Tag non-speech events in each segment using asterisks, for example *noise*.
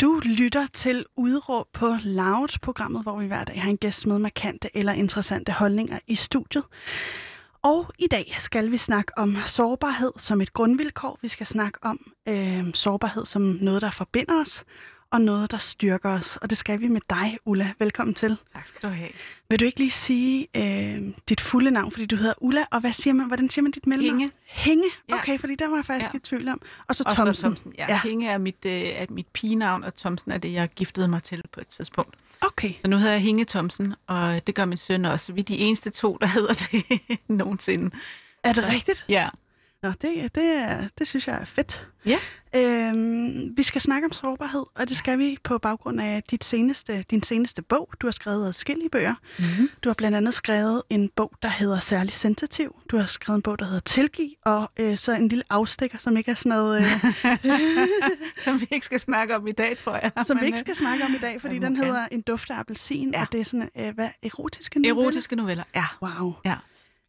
Du lytter til Udråb på Loud, programmet, hvor vi hver dag har en gæst med markante eller interessante holdninger i studiet. Og i dag skal vi snakke om sårbarhed som et grundvilkår. Vi skal snakke om øh, sårbarhed som noget, der forbinder os, og noget, der styrker os. Og det skal vi med dig, Ulla. Velkommen til. Tak skal du have. Vil du ikke lige sige øh, dit fulde navn, fordi du hedder Ulla, og hvad siger man, hvordan siger man dit mellemnavn? Hinge. Hinge? Ja. Okay, fordi der var jeg faktisk Ja. i tvivl om. Og så Og Thomsen. så Thomsen. Ja. ja. Hinge er mit, øh, er mit pigenavn, og Thomsen er det, jeg giftede mig til på et tidspunkt. Okay. Så nu hedder jeg Hinge Thomsen, og det gør min søn også. Vi er de eneste to, der hedder det *laughs* nogensinde. Er det rigtigt? Ja. Nå, det, det, det synes jeg er fedt. Ja. Øhm, vi skal snakke om sårbarhed, og det skal vi på baggrund af dit seneste, din seneste bog. Du har skrevet adskillige bøger. Mm-hmm. Du har blandt andet skrevet en bog, der hedder Særlig Sensitiv. Du har skrevet en bog, der hedder Tilgiv, og øh, så en lille afstikker, som ikke er sådan noget, øh, *laughs* Som vi ikke skal snakke om i dag, tror jeg. som vi Men, ikke skal snakke om i dag, fordi den hedder En duft af appelsin, Ja. og det er sådan, øh, hvad, erotiske øh, noveller? Erotiske noveller, ja. Wow. ja.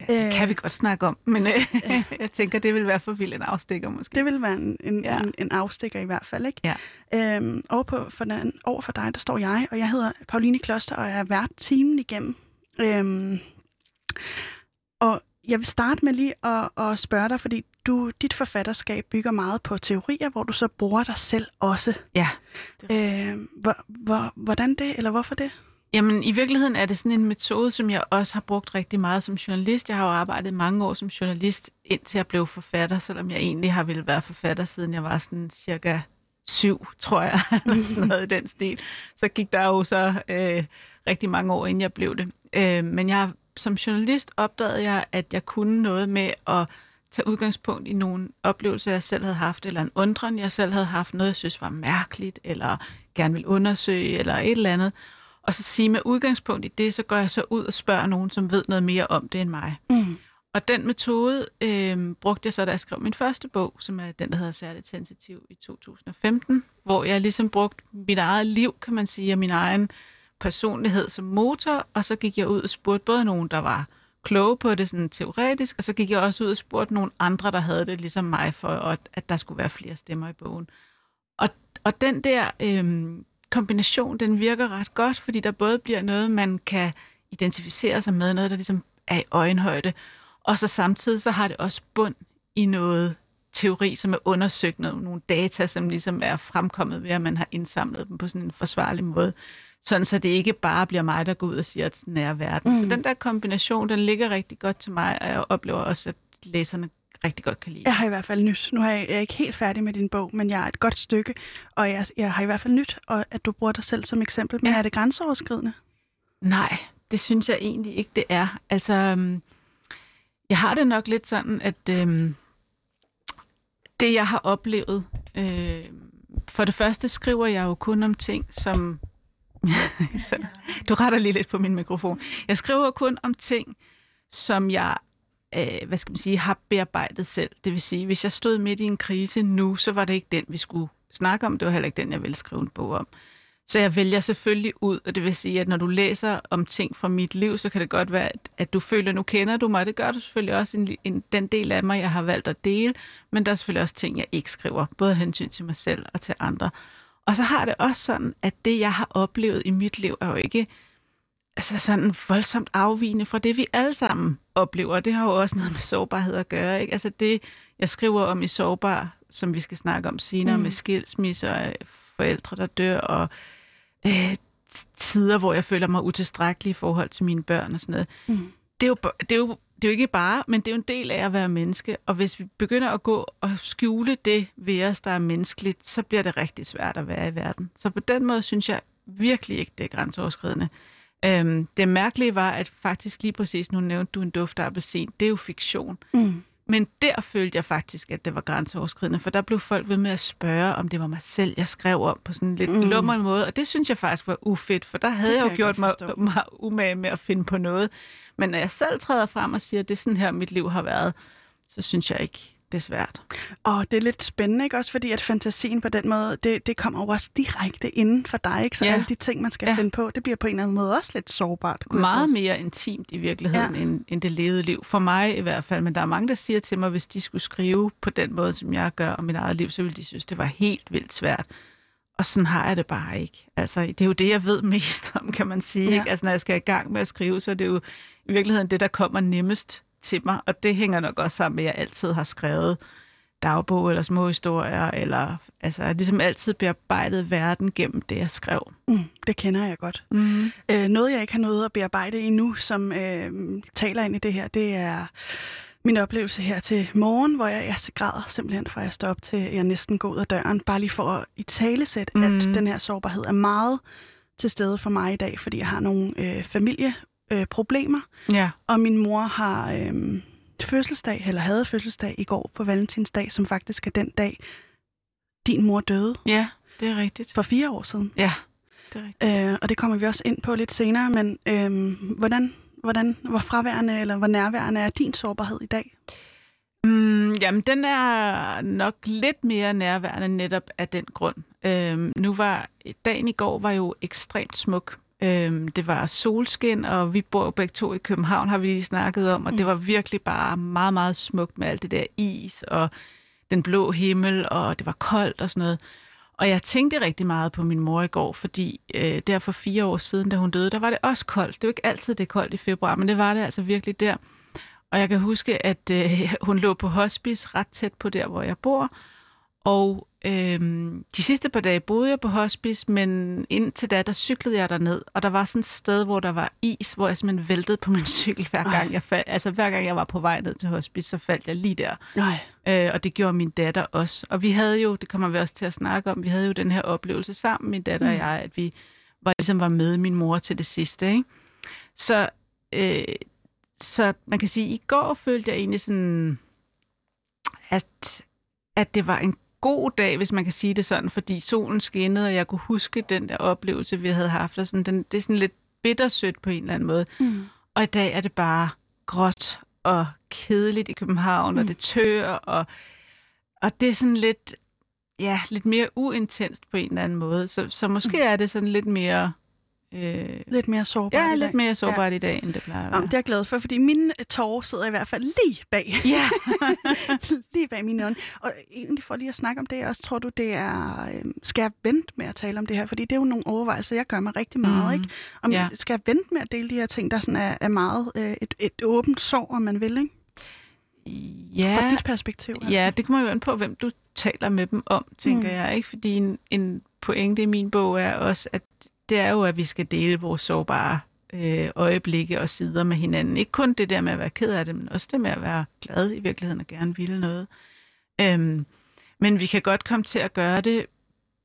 Ja det Øh. kan vi godt snakke om, men øh, *laughs* jeg tænker, det vil være for vild en afstikker måske. Det vil være en, en, ja. En, en afstikker i hvert fald, ikke? Ja. Øhm, over, på, for den, over for dig, der står jeg, og jeg hedder Pauline Kloster, og jeg er vært timen igennem. Øhm, og jeg vil starte med lige at, at spørge dig, fordi du, dit forfatterskab bygger meget på teorier, hvor du så bruger dig selv også. Ja. Øhm, hvor, hvor, hvordan det, eller hvorfor det? Jamen, i virkeligheden er det sådan en metode, som jeg også har brugt rigtig meget som journalist. Jeg har jo arbejdet mange år som journalist, indtil jeg blev forfatter, selvom jeg egentlig har ville være forfatter, siden jeg var sådan cirka syv, tror jeg, *laughs* eller sådan noget i den stil. Så gik der jo så øh, rigtig mange år, inden jeg blev det. Øh, men jeg, som journalist opdagede jeg, at jeg kunne noget med at tage udgangspunkt i nogle oplevelser, jeg selv havde haft, eller en undren, jeg selv havde haft, noget, jeg synes var mærkeligt, eller gerne vil undersøge, eller et eller andet. Og så sige med udgangspunkt i det, så går jeg så ud og spørger nogen, som ved noget mere om det end mig. Mm. Og den metode øh, brugte jeg så, da jeg skrev min første bog, som er den, der hedder Særligt Sensitiv i 2015, hvor jeg ligesom brugte mit eget liv, kan man sige, og min egen personlighed som motor, og så gik jeg ud og spurgte både nogen, der var kloge på det sådan teoretisk, og så gik jeg også ud og spurgte nogle andre, der havde det ligesom mig, for at, at der skulle være flere stemmer i bogen. Og, og den der øh, kombination, den virker ret godt, fordi der både bliver noget, man kan identificere sig med, noget, der ligesom er i øjenhøjde, og så samtidig så har det også bund i noget teori, som er undersøgt, noget, nogle data, som ligesom er fremkommet ved, at man har indsamlet dem på sådan en forsvarlig måde. Sådan så det ikke bare bliver mig, der går ud og siger, at sådan er verden. Mm. Så den der kombination, den ligger rigtig godt til mig, og jeg oplever også, at læserne rigtig godt kan lide. Jeg har i hvert fald nyt. Nu er jeg, jeg er ikke helt færdig med din bog, men jeg er et godt stykke, og jeg, jeg har i hvert fald nyt, og at du bruger dig selv som eksempel. Men Ja. er det grænseoverskridende? Nej, det synes jeg egentlig ikke, det er. Altså, øhm, jeg har det nok lidt sådan, at øhm, det, jeg har oplevet, øh, for det første skriver jeg jo kun om ting, som... *laughs* så, du retter lige lidt på min mikrofon. Jeg skriver kun om ting, som jeg øh, hvad skal man sige, har bearbejdet selv. Det vil sige, hvis jeg stod midt i en krise nu, så var det ikke den, vi skulle snakke om. Det var heller ikke den, jeg ville skrive en bog om. Så jeg vælger selvfølgelig ud, og det vil sige, at når du læser om ting fra mit liv, så kan det godt være, at, du føler, nu kender du mig. Det gør du selvfølgelig også en, en, den del af mig, jeg har valgt at dele. Men der er selvfølgelig også ting, jeg ikke skriver, både hensyn til mig selv og til andre. Og så har det også sådan, at det, jeg har oplevet i mit liv, er jo ikke altså sådan voldsomt afvigende fra det, vi alle sammen oplever. Det har jo også noget med sårbarhed at gøre. Ikke? Altså det, jeg skriver om i Sårbar, som vi skal snakke om senere, Mm. med skilsmisser, øh, forældre, der dør, og øh, tider, hvor jeg føler mig utilstrækkelig i forhold til mine børn og sådan noget. Mm. Det, er jo, det, er jo, det er jo ikke bare, men det er jo en del af at være menneske. Og hvis vi begynder at gå og skjule det ved os, der er menneskeligt, så bliver det rigtig svært at være i verden. Så på den måde synes jeg virkelig ikke, det er grænseoverskridende. Øhm, det mærkelige var, at faktisk lige præcis, nu nævnte du en duft af appelsin, det er jo fiktion. Mm. Men der følte jeg faktisk, at det var grænseoverskridende, for der blev folk ved med at spørge, om det var mig selv, jeg skrev om på sådan en lidt Mm. mm. lummer måde, og det synes jeg faktisk var ufedt, for der havde jeg jo jeg gjort mig, mig umage med at finde på noget. Men når jeg selv træder frem og siger, at det er sådan her, mit liv har været, så synes jeg ikke, det er svært. Og det er lidt spændende, ikke? Også fordi, at fantasien på den måde, det, det kommer jo også direkte inden for dig, ikke? Så Ja. alle de ting, man skal Ja. finde på, det bliver på en eller anden måde også lidt sårbart. kunne Meget mere intimt i virkeligheden, ja. end, end det levede liv. For mig i hvert fald, men der er mange, der siger til mig, hvis de skulle skrive på den måde, som jeg gør om mit eget liv, så ville de synes, det var helt vildt svært. Og sådan har jeg det bare ikke. Altså, det er jo det, jeg ved mest om, kan man sige. Ja. Ikke? Altså, når jeg skal i gang med at skrive, så er det jo i virkeligheden det, der kommer nemmest til mig. Og det hænger nok også sammen med, at jeg altid har skrevet dagbog eller små historier, eller altså, ligesom altid bearbejdet verden gennem det, jeg skrev. Mm, det kender jeg godt. Mm. Øh, noget, jeg ikke har nået at bearbejde endnu, som øh, taler ind i det her, det er min oplevelse her til morgen, hvor jeg, jeg græder simpelthen fra jeg står op til, jeg næsten går ud af døren, bare lige for at i talesæt, mm. at Mhm. den her sårbarhed er meget til stede for mig i dag, fordi jeg har nogle øh, familieproblemer, øh, problemer, Ja. og min mor har øh, fødselsdag, eller havde fødselsdag i går på Valentinsdag, som faktisk er den dag, din mor døde ja, det er rigtigt. for fire år siden. Ja, det er rigtigt. Øh, og det kommer vi også ind på lidt senere, men øh, hvordan, hvordan, hvor fraværende eller hvor nærværende er din sårbarhed i dag? Mm, jamen, den er nok lidt mere nærværende netop af den grund. Øhm, nu var dagen i går var jo ekstremt smuk. Øhm, det var solskin, og vi bor jo begge to i København, har vi lige snakket om, og det var virkelig bare meget, meget smukt med alt det der is og den blå himmel, og det var koldt og sådan noget. Og jeg tænkte rigtig meget på min mor i går, fordi øh, der for fire år siden, da hun døde, der var det også koldt. Det er jo ikke altid, det er koldt i februar, men det var det altså virkelig der. Og jeg kan huske, at øh, hun lå på hospice ret tæt på der, hvor jeg bor. Og øh, de sidste par dage boede jeg på hospice, men indtil da, der cyklede jeg derned. Og der var sådan et sted, hvor der var is, hvor jeg simpelthen væltede på min *laughs* cykel hver gang. Jeg fald, altså hver gang jeg var på vej ned til hospice, så faldt jeg lige der. Nej. Øh, og det gjorde min datter også. Og vi havde jo, det kommer vi også til at snakke om, vi havde jo den her oplevelse sammen, min datter mm. og jeg, at vi var, ligesom var med min mor til det sidste. Ikke? Så, øh, så man kan sige, at i går følte jeg egentlig sådan, at, at det var en god dag, hvis man kan sige det sådan, fordi solen skinnede, og jeg kunne huske den der oplevelse, vi havde haft. Og sådan, den, det er sådan lidt bittersødt på en eller anden måde. Mm. Og i dag er det bare gråt og kedeligt i København, mm. og det tør, og, og det er sådan lidt, ja, lidt mere uintenst på en eller anden måde. Så, så måske mm. er det sådan lidt mere... Øh, Lidt mere sårbart ja, i lidt dag. mere sårbart ja. i dag, end det plejer at være. men det er jeg glad for, fordi mine tårer sidder i hvert fald lige bag. Ja. *laughs* lige bag mine øjne. Og egentlig for lige at snakke om det, også tror du, det er... Øh, skal jeg vente med at tale om det her? Fordi det er jo nogle overvejelser, jeg gør mig rigtig meget, Mm. ikke? Om, Ja. Skal jeg vente med at dele de her ting, der sådan er, er meget øh, et, et åbent sår, om man vil, ikke? ja, Fra dit perspektiv. altså. Ja, det kommer jo an på, hvem du taler med dem om, tænker mm. jeg. ikke, Fordi en, en pointe i min bog er også, at det er jo, at vi skal dele vores sårbare øh, øjeblikke og sider med hinanden. Ikke kun det der med at være ked af det, men også det med at være glad i virkeligheden og gerne ville noget. Øhm, men vi kan godt komme til at gøre det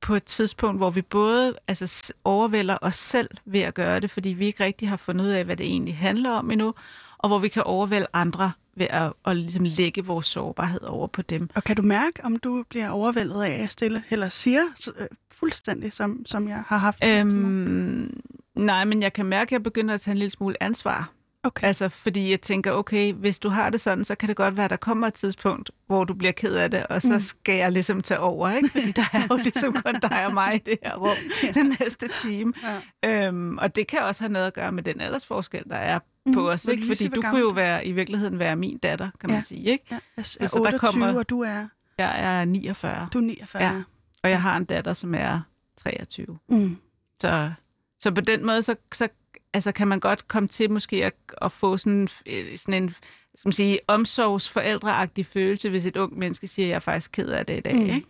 på et tidspunkt, hvor vi både altså, overvælder os selv ved at gøre det, fordi vi ikke rigtig har fundet ud af, hvad det egentlig handler om endnu, og hvor vi kan overvælde andre ved at, at ligesom lægge vores sårbarhed over på dem. Og kan du mærke, om du bliver overvældet af at stille, eller siger så, øh, fuldstændig, som, som jeg har haft? Øhm, nej, men jeg kan mærke, at jeg begynder at tage en lille smule ansvar. okay. Altså, fordi jeg tænker, okay, hvis du har det sådan, så kan det godt være, at der kommer et tidspunkt, hvor du bliver ked af det, og så Mm. skal jeg ligesom tage over, ikke? Fordi der er jo *laughs* ligesom kun dig og mig i det her rum den næste time. Ja. Øhm, og det kan også have noget at gøre med den aldersforskel, der er Mm, på os, vil du ikke? Fordi du kunne jo være, i virkeligheden være min datter, kan man Ja. sige, ikke? Ja, jeg Så- er så der 28, kommer- og du er, Jeg er 49, du er 49. Ja. og jeg har en datter, som er 23. Mm. Så, så på den måde, så, så altså, kan man godt komme til måske at, at få sådan, øh, sådan en skal man sige, omsorgsforældreagtig følelse, hvis et ung menneske siger, at jeg er faktisk ked af det i dag. Mm. Mm. Ikke?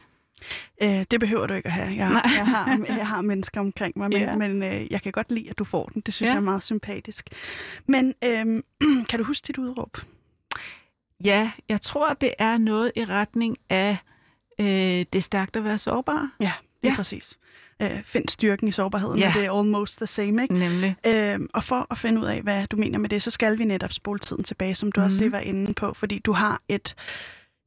Øh, det behøver du ikke at have. Jeg, Nej. jeg, har, jeg har mennesker omkring mig, men, Ja. men øh, jeg kan godt lide, at du får den. Det synes Ja. jeg er meget sympatisk. Men øh, *clears throat* kan du huske dit udråb? Ja, jeg tror, det er noget i retning af, øh, det er stærkt at være sårbar. Ja, det er Ja. præcis. Øh, find styrken i sårbarheden, Ja. det er almost the same, ikke? Nemlig. Øh, og for at finde ud af, hvad du mener med det, så skal vi netop spole tiden tilbage, som du mm. også Mhm. lige var inde på, fordi du har et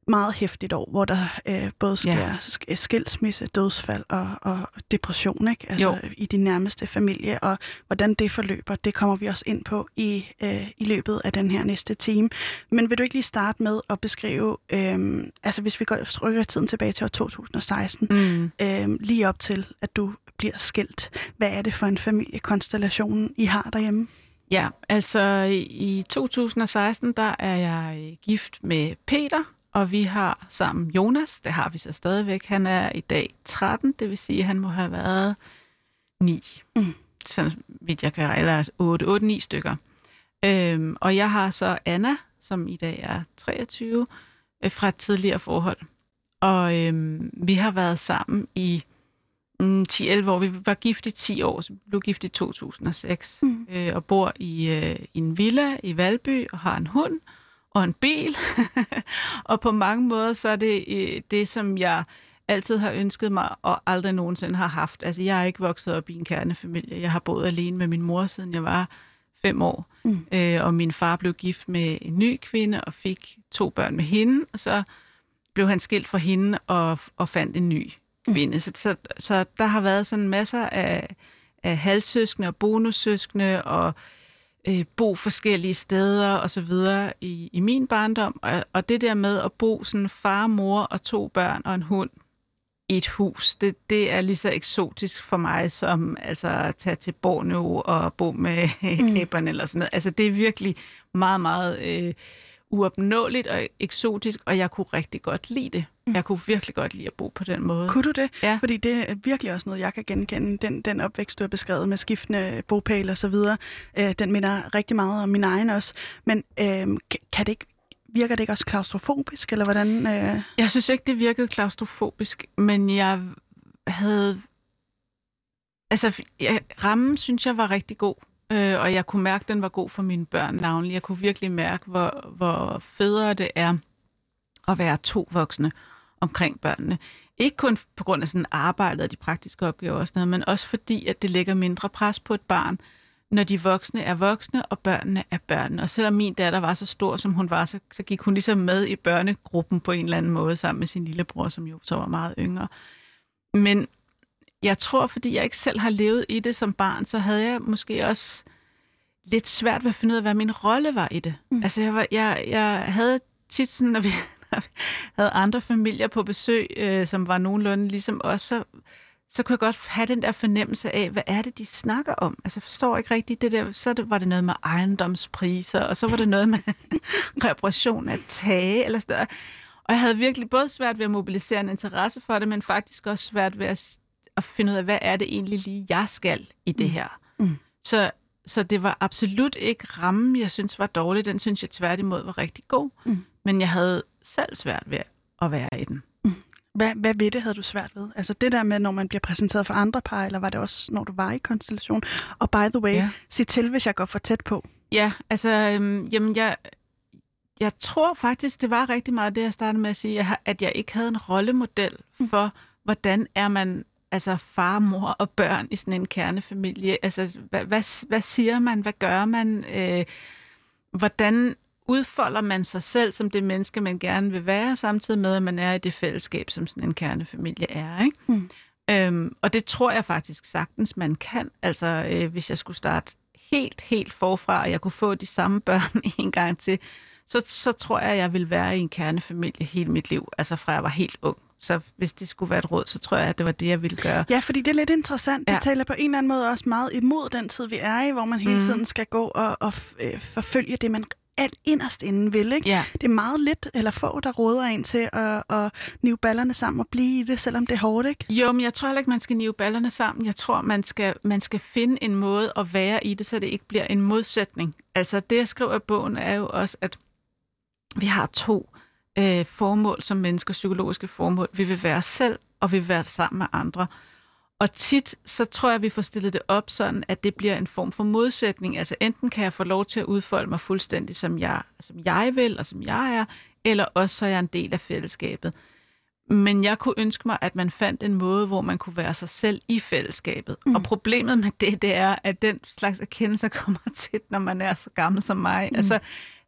meget hæftigt år, hvor der øh, både sker Ja. sk- skilsmisse, dødsfald og, og depression ikke? Altså, Jo. i din nærmeste familie, og hvordan det forløber, det kommer vi også ind på i, øh, i løbet af den her næste time. Men vil du ikke lige starte med at beskrive, øh, altså hvis vi går, rykker tiden tilbage til år 2016, Mm. øh, lige op til, at du bliver skilt. Hvad er det for en familiekonstellation, I har derhjemme? Ja, altså i- i 2016, der er jeg gift med Peter, og vi har sammen Jonas, det har vi så stadigvæk. Han er i dag 13, det vil sige, at han må have været 9. Mm. Så vidt jeg kan eller 8, 8-9 stykker. Øhm, og jeg har så Anna, som i dag er 23, øh, fra et tidligere forhold. Og øhm, vi har været sammen i mm, 10-11 år. Vi var gift i 10 år, så vi blev gift i 2006. Mm. Øh, og bor i, øh, i en villa i Valby og har en hund og en bil. *laughs* og på mange måder så er det øh, det, som jeg altid har ønsket mig og aldrig nogensinde har haft. Altså, jeg er ikke vokset op i en kernefamilie. Jeg har boet alene med min mor, siden jeg var fem år. Mm. Øh, og min far blev gift med en ny kvinde og fik to børn med hende. Og så blev han skilt fra hende og, og fandt en ny kvinde. Mm. Så, så, så der har været sådan masser af, af halvsøskende og bonussøskende og øh, bo forskellige steder og så videre i, i min barndom. Og, og det der med at bo sådan far, mor og to børn og en hund i et hus, det, det er lige så eksotisk for mig som altså, at tage til Borneo og bo med *laughs* mm. æberne eller sådan noget. Altså det er virkelig meget, meget... Øh, uopnåeligt og eksotisk, og jeg kunne rigtig godt lide det. Mm. Jeg kunne virkelig godt lide at bo på den måde. Kunne du det? Ja. Fordi det er virkelig også noget, jeg kan genkende. Den, den opvækst, du har beskrevet med skiftende bopæl og så videre, øh, den minder rigtig meget om min egen også. Men øh, kan det ikke virker det ikke også klaustrofobisk, eller hvordan? Øh... Jeg synes ikke, det virkede klaustrofobisk, men jeg havde... Altså, jeg, rammen synes jeg var rigtig god. Øh, og jeg kunne mærke, at den var god for mine børn navnlig. Jeg kunne virkelig mærke, hvor, hvor federe det er at være to voksne omkring børnene. Ikke kun på grund af sådan arbejdet og de praktiske opgaver og sådan noget, men også fordi, at det lægger mindre pres på et barn, når de voksne er voksne, og børnene er børnene. Og selvom min datter var så stor, som hun var, så, så gik hun ligesom med i børnegruppen på en eller anden måde, sammen med sin lillebror, som jo så var meget yngre. Men jeg tror, fordi jeg ikke selv har levet i det som barn, så havde jeg måske også lidt svært ved at finde ud af, hvad min rolle var i det. Mm. Altså, jeg, var, jeg, jeg havde tit sådan, når vi, *laughs* havde andre familier på besøg, øh, som var nogenlunde ligesom os, så, så kunne jeg godt have den der fornemmelse af, hvad er det, de snakker om? Altså, jeg forstår ikke rigtigt det der. Så var det noget med ejendomspriser, og så var det noget med *laughs* reparation af tage, eller sådan noget. Og jeg havde virkelig både svært ved at mobilisere en interesse for det, men faktisk også svært ved at at finde ud af, hvad er det egentlig lige, jeg skal i det mm. her. Mm. Så, så det var absolut ikke rammen, jeg synes var dårlig. Den synes jeg tværtimod var rigtig god. Mm. Men jeg havde selv svært ved at være i den. Mm. Hvad, hvad ved det havde du svært ved? Altså det der med, når man bliver præsenteret for andre par, eller var det også, når du var i konstellation? Og by the way, ja. sig til, hvis jeg går for tæt på. Ja, altså, øhm, jamen jeg, jeg tror faktisk, det var rigtig meget det, jeg startede med at sige, at jeg ikke havde en rollemodel mm. for, mm. hvordan er man altså far, mor og børn i sådan en kernefamilie? Altså, hvad, hvad, hvad siger man? Hvad gør man? Øh, hvordan udfolder man sig selv som det menneske, man gerne vil være, samtidig med, at man er i det fællesskab, som sådan en kernefamilie er, ikke? Mm. Øhm, og det tror jeg faktisk sagtens, man kan. Altså, øh, hvis jeg skulle starte helt, helt forfra, og jeg kunne få de samme børn *laughs* en gang til, så, så tror jeg, jeg vil være i en kernefamilie hele mit liv, altså fra jeg var helt ung. Så hvis det skulle være et råd, så tror jeg, at det var det, jeg ville gøre. Ja, fordi det er lidt interessant. Ja. Det taler på en eller anden måde også meget imod den tid, vi er i, hvor man hele mm. tiden skal gå og, og øh, forfølge det, man alt inderst inden vil. Ikke? Ja. Det er meget lidt eller få, der råder en til at, at nive ballerne sammen og blive i det, selvom det er hårdt. Ikke? Jo, men jeg tror heller ikke, man skal nive ballerne sammen. Jeg tror, man skal, man skal finde en måde at være i det, så det ikke bliver en modsætning. Altså det, jeg skriver i bogen, er jo også, at vi har to øh, formål som mennesker, psykologiske formål. Vi vil være selv, og vi vil være sammen med andre. Og tit, så tror jeg, at vi får stillet det op sådan, at det bliver en form for modsætning. Altså enten kan jeg få lov til at udfolde mig fuldstændig, som jeg, som jeg vil, og som jeg er, eller også så er jeg en del af fællesskabet. Men jeg kunne ønske mig, at man fandt en måde, hvor man kunne være sig selv i fællesskabet. Mm. Og problemet med det, det er, at den slags erkendelse *laughs* kommer tit, når man er så gammel som mig. Mm. Altså,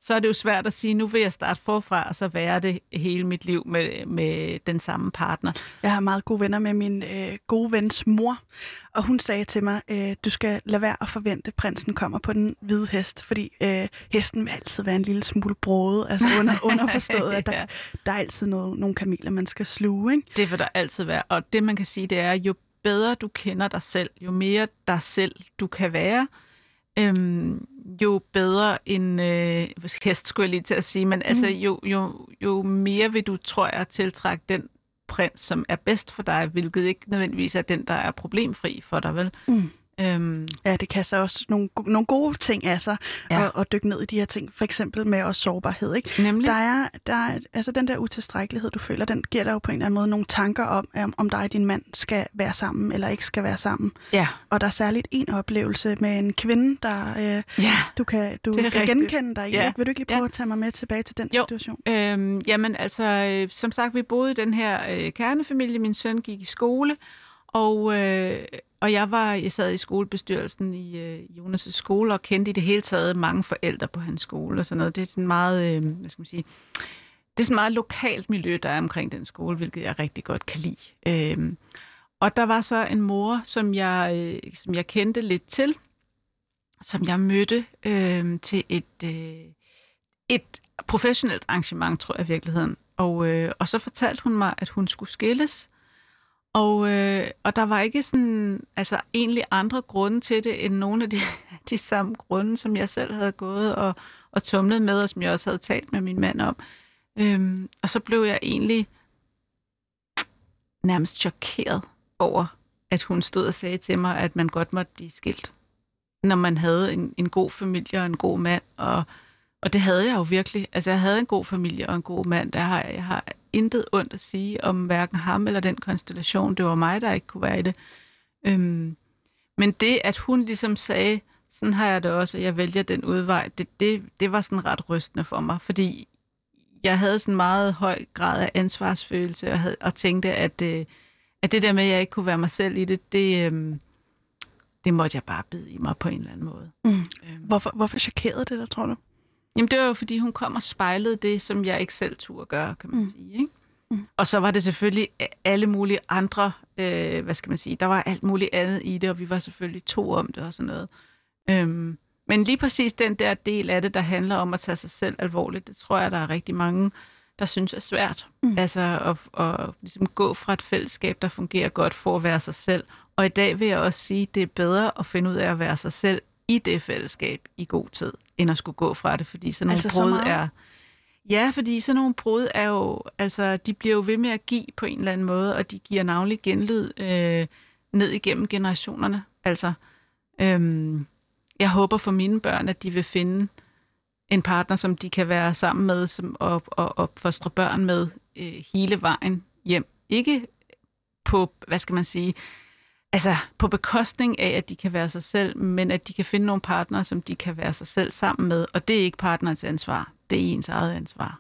så er det jo svært at sige, nu vil jeg starte forfra, og så være det hele mit liv med, med den samme partner. Jeg har meget gode venner med min øh, gode vens mor, og hun sagde til mig, øh, du skal lade være at forvente, at prinsen kommer på den hvide hest, fordi øh, hesten vil altid være en lille smule broet, altså under, *laughs* underforstået, at der, ja. der er altid noget, nogle kameler, man skal sluge. Ikke? Det vil der altid være, og det man kan sige, det er, jo bedre du kender dig selv, jo mere dig selv du kan være, øhm, jo bedre en øh, *laughs* hest, skulle jeg lige til at sige, men mm. altså jo, jo, jo mere vil du, tror jeg, tiltrække den prins, som er bedst for dig, hvilket ikke nødvendigvis er den, der er problemfri for dig, vel? Mm. Øhm, Ja, det kan så også nogle, nogle gode ting af sig Ja. ja. at, at dykke ned i de her ting. For eksempel med også sårbarhed. Ikke? nemlig. Der er, der er, altså den der utilstrækkelighed, du føler, den giver dig jo på en eller anden måde nogle tanker om, om, om dig og din mand skal være sammen eller ikke skal være sammen. Ja. Og der er særligt en oplevelse med en kvinde, der øh, Ja. du kan, du kan rigtigt. genkende dig i. Ja. Ikke? Vil du ikke lige Ja. prøve at tage mig med tilbage til den Jo. situation? Øhm, jamen altså, øh, som sagt, vi boede i den her øh, kernefamilie. Min søn gik i skole, og, øh, og jeg var jeg sad i skolebestyrelsen i øh, Jonas' skole og kendte i det hele taget mange forældre på hans skole og sådan noget. Det er sådan meget, øh, hvad skal man sige, det er sådan meget lokalt miljø, der er omkring den skole, hvilket jeg rigtig godt kan lide. Øh, og der var så en mor, som jeg, øh, som jeg kendte lidt til, som jeg mødte øh, til et, øh, et professionelt arrangement, tror jeg i virkeligheden. Og, øh, og så fortalte hun mig, at hun skulle skilles. Og, øh, og der var ikke sådan, altså egentlig andre grunde til det, end nogle af de, *laughs* de samme grunde, som jeg selv havde gået og, og tumlet med, og som jeg også havde talt med min mand om. Øhm, og så blev jeg egentlig nærmest chokeret over, at hun stod og sagde til mig, at man godt måtte blive skilt, når man havde en, en god familie og en god mand. Og, og det havde jeg jo virkelig. Altså, jeg havde en god familie og en god mand. Der har, jeg har intet ondt at sige om hverken ham eller den konstellation. Det var mig, der ikke kunne være i det. Øhm, men det, at hun ligesom sagde, sådan har jeg det også, og jeg vælger den udvej, det, det, det var sådan ret rystende for mig, fordi jeg havde sådan meget høj grad af ansvarsfølelse, og, havde, og tænkte, at, øh, at det der med, at jeg ikke kunne være mig selv i det, det, øh, det måtte jeg bare bide i mig på en eller anden måde. Mm. Øhm. Hvorfor, hvorfor chokerede det dig, tror du? Jamen det var jo, fordi hun kom og spejlede det, som jeg ikke selv turde gøre, kan man Mm. sige. Ikke? Mm. Og så var det selvfølgelig alle mulige andre, øh, hvad skal man sige, der var alt muligt andet i det, og vi var selvfølgelig to om det og sådan noget. Øhm, men lige præcis den der del af det, der handler om at tage sig selv alvorligt, det tror jeg, der er rigtig mange, der synes er svært. Mm. Altså at, at ligesom gå fra et fællesskab, der fungerer godt for at være sig selv. Og i dag vil jeg også sige, det er bedre at finde ud af at være sig selv i det fællesskab i god tid, end at skulle gå fra det, fordi sådan nogle Altså så brud meget? er... Ja, fordi sådan nogle brud er jo, altså, de bliver jo ved med at give på en eller anden måde, og de giver navnlig genlyd øh, ned igennem generationerne. Altså, øhm, jeg håber for mine børn, at de vil finde en partner, som de kan være sammen med som, og, og opfostre børn med øh, hele vejen hjem. Ikke på, hvad skal man sige, altså på bekostning af, at de kan være sig selv, men at de kan finde nogle partnere, som de kan være sig selv sammen med. Og det er ikke partnerens ansvar. Det er ens eget ansvar.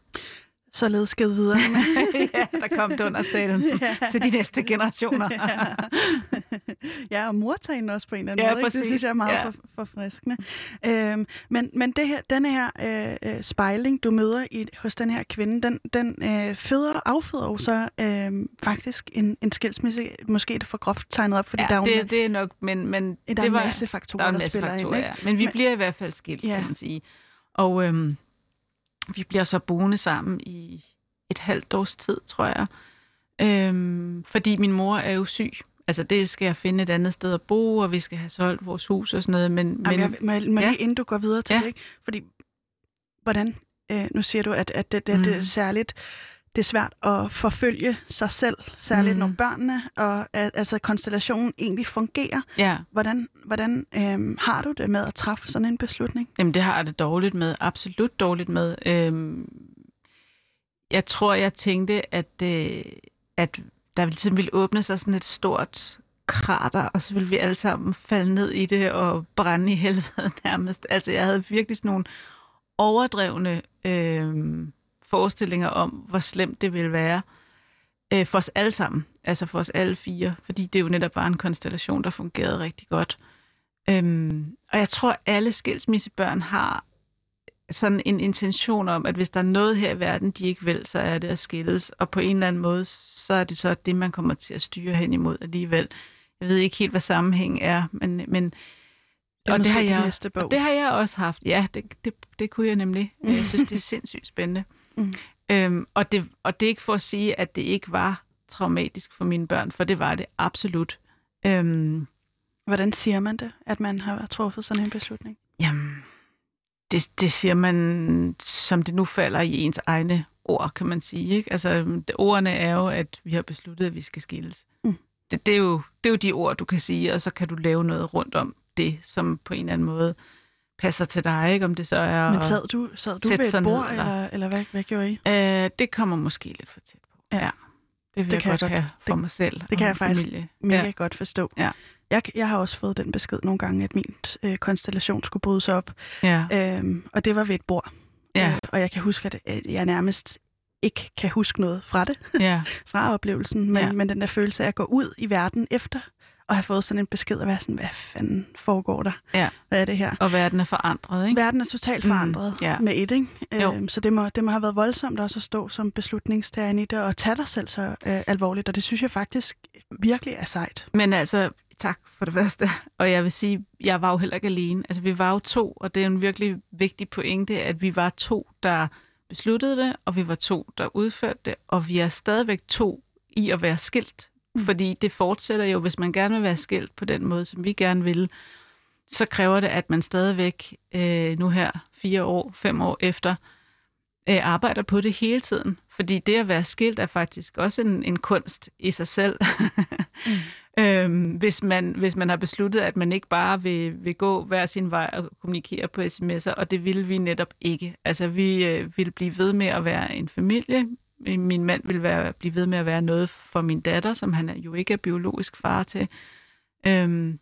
Således sked videre. *laughs* ja, der kom det under talen *laughs* Ja. til de næste generationer. *laughs* ja, og mortagen også på en eller anden Ja, måde. Ikke? Det synes jeg er meget Ja. for, forfriskende. Øhm, men men det her, denne her øh, øh, spejling, du møder i, hos den her kvinde, den, den øh, føder afføder jo så øh, faktisk en, en skilsmisse. Måske er det for groft tegnet op, fordi ja, der er det, det er nok, men, men der er det en var, masse der faktorer, er der, en masse spiller faktorer, ind. ja. Ikke? Men vi Men- bliver i hvert fald skilt, Ja. kan man sige. Og øhm, vi bliver så boende sammen i et halvt års tid, tror jeg. Øhm, fordi min mor er jo syg. Altså, det skal jeg finde et andet sted at bo, og vi skal have solgt vores hus og sådan noget. Men, men Jamen, jeg, må, jeg- må ja. lige inden du går videre til Ja. det, ikke? fordi hvordan, øh, nu siger du, at, at det, det, det er Mhm. særligt, det er svært at forfølge sig selv, særligt Mhm. når børnene og at, altså konstellationen egentlig fungerer. ja, Hvordan, hvordan øh, har du det med at træffe sådan en beslutning? Jamen, det har jeg det dårligt med. Absolut dårligt med. Øhm, jeg tror, jeg tænkte, at, øh, at der ligesom ville åbne sig sådan et stort krater, og så ville vi alle sammen falde ned i det og brænde i helvede *laughs* nærmest. Altså, jeg havde virkelig sådan nogle overdrevne øh, forestillinger om, hvor slemt det ville være øh, for os alle sammen. Altså for os alle fire, fordi det er jo netop bare en konstellation, der fungerede rigtig godt. Øhm, og jeg tror, alle skilsmissebørn har sådan en intention om, at hvis der er noget her i verden, de ikke vil, så er det at skilles. Og på en eller anden måde, så er det så det, man kommer til at styre hen imod alligevel. Jeg ved ikke helt, hvad sammenhængen er, men, men Det og det har jeg, og det har jeg også haft. Ja, det, det, det kunne jeg nemlig. *laughs* Jeg synes, det er sindssygt spændende. Mm. Øhm, og, det, og det er ikke for at sige, at det ikke var traumatisk for mine børn, for det var det absolut. Øhm, Hvordan siger man det, at man har truffet sådan en beslutning? det, det siger man, som det nu falder i ens egne ord, kan man sige. Ikke? Altså, det, ordene er jo, at vi har besluttet, at vi skal skilles. Mm. Det, det, er jo, det er jo de ord, du kan sige, og så kan du lave noget rundt om det, som på en eller anden måde passer til dig, ikke? Om det så er Men sad du, sad du ved et ned, bord, eller- eller, eller hvad, hvad gjorde I? Øh, det kommer måske lidt for tæt på. Ja. Det vil Det jeg kan jeg godt godt- have for det- mig selv. det kan jeg faktisk Familie. Mega Ja. godt forstå. Ja. Jeg, jeg har også fået den besked nogle gange, at min øh, konstellation skulle brydes op. Ja. Øhm, og det var ved et bord. Ja. Øh, og jeg kan huske, at at jeg nærmest ikke kan huske noget fra det, ja. *laughs* fra oplevelsen. Men, ja. men den der følelse af at gå ud i verden efter og have fået sådan en besked og være sådan, hvad fanden foregår der? Ja. Hvad er det her? Og verden er forandret, ikke? Verden er totalt Mm, forandret ja. med et, ikke? Jo. Øhm, så det må, det må have været voldsomt også at stå som beslutningstager i det og tage dig selv så øh, alvorligt, og det synes jeg faktisk virkelig er sejt. Men altså, tak for det første. *laughs* Og jeg vil sige, jeg var jo heller ikke alene. Altså, vi var jo to, og det er en virkelig vigtig pointe, at vi var to, der besluttede det, og vi var to, der udførte det, og vi er stadigvæk to i at være skilt. Mm. Fordi det fortsætter jo, hvis man gerne vil være skilt på den måde, som vi gerne vil, så kræver det, at man stadigvæk øh, nu her fire år, fem år efter, øh, arbejder på det hele tiden. Fordi det at være skilt er faktisk også en, en kunst i sig selv. *laughs* øhm, hvis, man, hvis man har besluttet, at man ikke bare vil, vil gå hver sin vej og kommunikere på sms'er, og det ville vi netop ikke. Altså, vi øh, ville blive ved med at være en familie. Min mand ville være, blive ved med at være noget for min datter, som han jo ikke er biologisk far til. Øhm,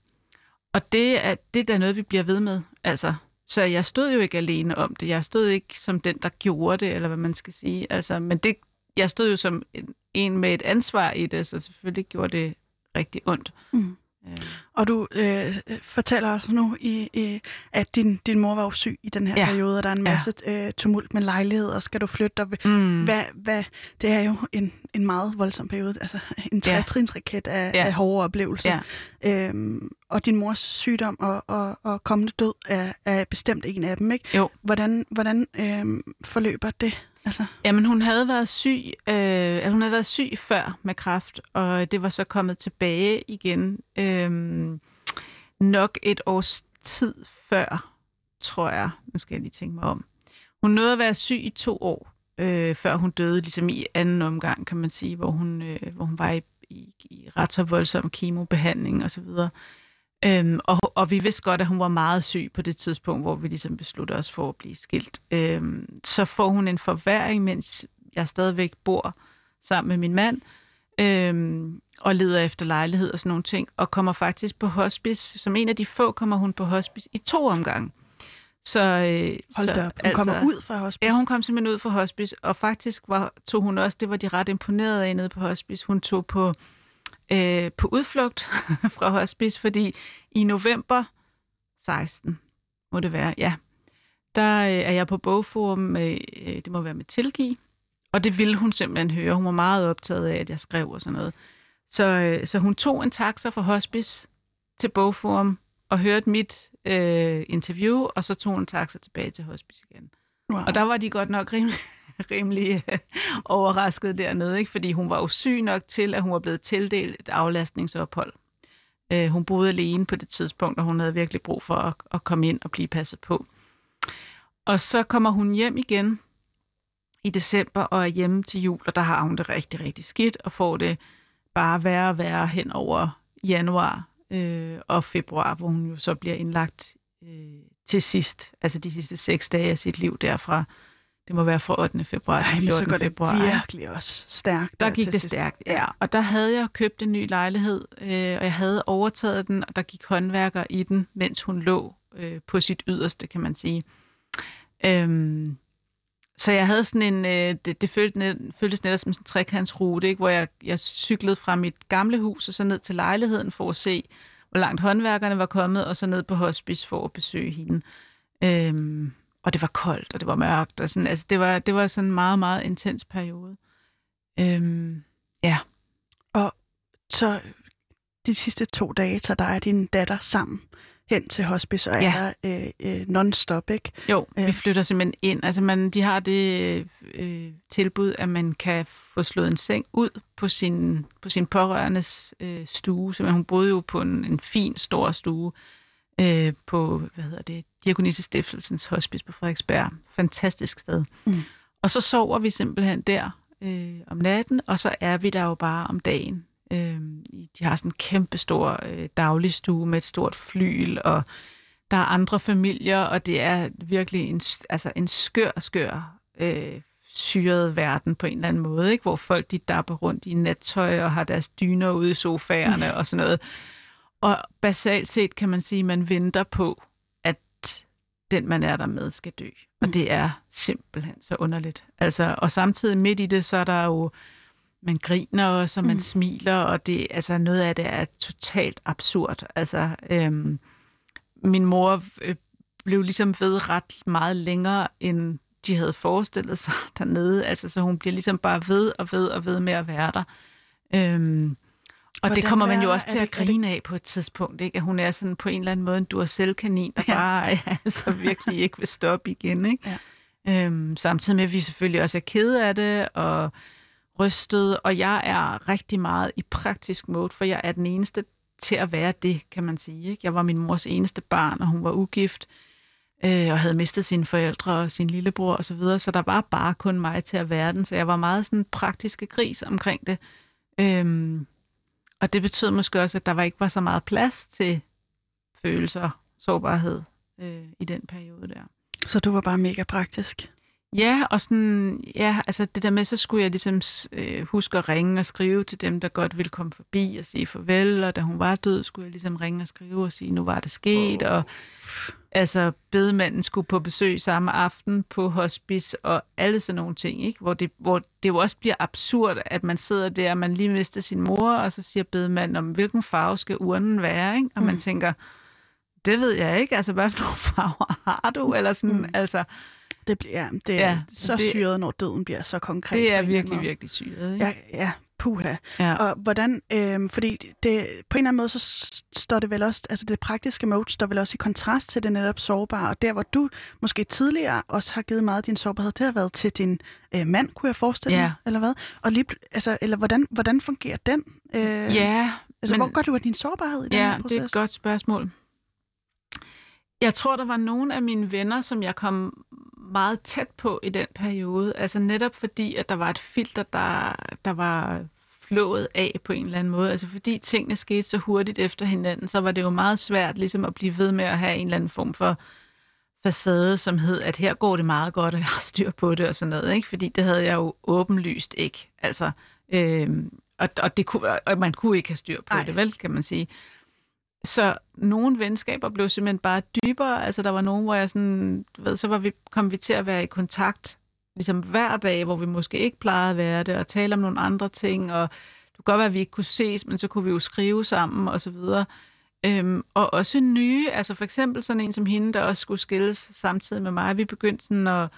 og det er, det er da noget, vi bliver ved med. Altså, så jeg stod jo ikke alene om det. Jeg stod ikke som den, der gjorde det, eller hvad man skal sige. Altså, men det, jeg stod jo som en, en med et ansvar i det, så selvfølgelig gjorde det rigtig ondt. Mm. Øh, Og du øh, fortæller os nu, i, i, at din, din mor var jo syg i den her Ja. ja. periode, og der er en Ja. masse øh, tumult med lejlighed, og skal du flytte dig. mm. Hvad, hvad, det er jo en, en meget voldsom periode, altså en Ja. trætrinsraket af, Ja. af hårde oplevelser. Ja. Øhm, og din mors sygdom og, og, og kommende død er, er bestemt en af dem, ikke? Jo. Hvordan, hvordan øhm, forløber det? Altså, Jamen, hun havde været syg, øh, altså, hun havde været syg før med kræft, og det var så kommet tilbage igen øh, nok et års tid før, tror jeg. Nu skal jeg lige tænke mig om. Hun nåede at være syg i to år, øh, før hun døde, ligesom i anden omgang, kan man sige, hvor hun, øh, hvor hun var i, i, i ret så voldsom kemobehandling osv. Øhm, og, og vi vidste godt, at hun var meget syg på det tidspunkt, hvor vi ligesom besluttede os for at blive skilt. Øhm, så får hun en forværing, mens jeg stadigvæk bor sammen med min mand, øhm, og leder efter lejlighed og sådan nogle ting, og kommer faktisk på hospice. Som en af de få kommer hun på hospice i to omgange. Så, øh, hold så, op. Hun altså, kommer ud fra hospice. Ja, hun kom simpelthen ud fra hospice, og faktisk var, tog hun også, det var de ret imponeret af nede på hospice, hun tog på, øh, på udflugt *laughs* fra hospice, fordi i november 16, må det være, ja, der øh, er jeg på bogforum, med, øh, det må være med tilgive, og det ville hun simpelthen høre. Hun var meget optaget af, at jeg skrev og sådan noget. Så, øh, så hun tog en taxa fra hospice til bogforum og hørte mit øh, interview, og så tog hun en taxa tilbage til hospice igen. wow. Og der var de godt nok rimelig, *laughs* rimelig øh, overrasket dernede, ikke? fordi hun var jo syg nok til, at hun var blevet tildelt et aflastningsophold. Øh, hun boede alene på det tidspunkt, og hun havde virkelig brug for at, at komme ind og blive passet på. Og så kommer hun hjem igen i december og er hjemme til jul, og der har hun det rigtig, rigtig skidt, og får det bare værre og værre hen over januar øh, og februar, hvor hun jo så bliver indlagt øh, til sidst, altså de sidste seks dage af sit liv derfra. Det må være fra 8. februar Ej, til men så 14. går det februar. virkelig også stærkt. Der øh, gik det sidst. stærkt, ja. Og der havde jeg købt en ny lejlighed, øh, og jeg havde overtaget den, og der gik håndværker i den, mens hun lå øh, på sit yderste, kan man sige. Øhm, så jeg havde sådan en, øh, det, det føltes, net, føltes netop som sådan en trekantsrute, ikke? hvor jeg, jeg cyklede fra mit gamle hus og så ned til lejligheden for at se, hvor langt håndværkerne var kommet, og så ned på hospice for at besøge hende. Øhm, og det var koldt, og det var mørkt, og sådan, altså det var, det var sådan en meget, meget intens periode. Øhm, ja. Så de sidste to dage tager dig og din datter sammen hen til hospice, og Ja. er øh, øh, non-stop, ikke? Jo, Ja. vi flytter simpelthen ind. Altså man, de har det øh, tilbud, at man kan få slået en seng ud på sin, på sin pårørendes øh, stue. Så hun boede jo på en, en fin, stor stue øh, på, hvad hedder det, Diakonisse Stiftelsens Hospice på Frederiksberg. Fantastisk sted. Mm. Og så sover vi simpelthen der øh, om natten, og så er vi der jo bare om dagen. Øh, de har sådan en kæmpe stor øh, dagligstue med et stort flyl, og der er andre familier, og det er virkelig en, altså en skør, skør øh, syret verden på en eller anden måde, ikke? hvor folk de dapper rundt i nattøj og har deres dyner ude i sofaerne og sådan noget. Og basalt set kan man sige, at man venter på, den, man er der med, skal dø. Og det er simpelthen så underligt. Altså, og samtidig midt i det, så er der jo, man griner også, og man mm. smiler, og det, altså, noget af det er totalt absurd. Altså, øhm, min mor øh, blev ligesom ved ret meget længere, end de havde forestillet sig dernede. Altså, så hun bliver ligesom bare ved og ved og ved med at være der. Øhm, og Hvordan det kommer man jo også til det, at grine af på et tidspunkt, ikke? At hun er sådan på en eller anden måde en duracell-kanin, der ja. bare *laughs* altså, virkelig ikke vil stoppe igen, ikke? Ja. Øhm, samtidig med, at vi selvfølgelig også er kede af det, og rystet, og jeg er rigtig meget i praktisk mode, for jeg er den eneste til at være det, kan man sige. Ikke? Jeg var min mors eneste barn, og hun var ugift, øh, og havde mistet sine forældre og sin lillebror osv., så, videre, så der var bare kun mig til at være den, så jeg var meget sådan praktiske gris omkring det. Øhm, og det betød måske også, at der var ikke var så meget plads til følelser, sårbarhed øh, i den periode der. Så du var bare mega praktisk? Ja, og sådan, ja, altså det der med, så skulle jeg ligesom øh, huske at ringe og skrive til dem, der godt ville komme forbi og sige farvel, og da hun var død, skulle jeg ligesom ringe og skrive og sige, nu var det sket, oh. og altså bedemanden skulle på besøg samme aften på hospice, og alle sådan nogle ting, ikke? Hvor, det, hvor det jo også bliver absurd, at man sidder der, og man lige mister sin mor, og så siger bedemanden, om hvilken farve skal urnen være, ikke? Og man mm. tænker, det ved jeg ikke, altså hvad for nogle *laughs* farver har du, eller sådan, mm. altså... Det bliver det er ja, så det, syret, når døden bliver så konkret. Det er virkelig, virkelig syret. Ikke? Ja, ja, puha. Ja. Og hvordan, øh, fordi det, på en eller anden måde, så står det vel også, altså det praktiske mode står vel også i kontrast til det netop sårbare, og der hvor du måske tidligere også har givet meget af din sårbarhed, det har været til din øh, mand, kunne jeg forestille ja. mig, eller hvad? Og lige, altså, eller hvordan, hvordan fungerer den? Øh, ja. Altså, men, hvor går du af din sårbarhed i den ja, her proces? det er et godt spørgsmål. Jeg tror, der var nogle af mine venner, som jeg kom meget tæt på i den periode. Altså netop fordi, at der var et filter, der, der var flået af på en eller anden måde. Altså fordi tingene skete så hurtigt efter hinanden, så var det jo meget svært ligesom at blive ved med at have en eller anden form for facade, som hed, at her går det meget godt, og jeg har styr på det og sådan noget. Ikke? Fordi det havde jeg jo åbenlyst ikke. Altså, øhm, og, og, det kunne, og man kunne ikke have styr på Ej. det, vel, kan man sige. Så nogle venskaber blev simpelthen bare dybere. Altså der var nogen, hvor jeg sådan, du ved, så var vi, kom vi til at være i kontakt ligesom hver dag, hvor vi måske ikke plejede at være det, og tale om nogle andre ting, og det kunne godt være, at vi ikke kunne ses, men så kunne vi jo skrive sammen, og så videre. Øhm, og også nye, altså for eksempel sådan en som hende, der også skulle skilles samtidig med mig. Vi begyndte sådan at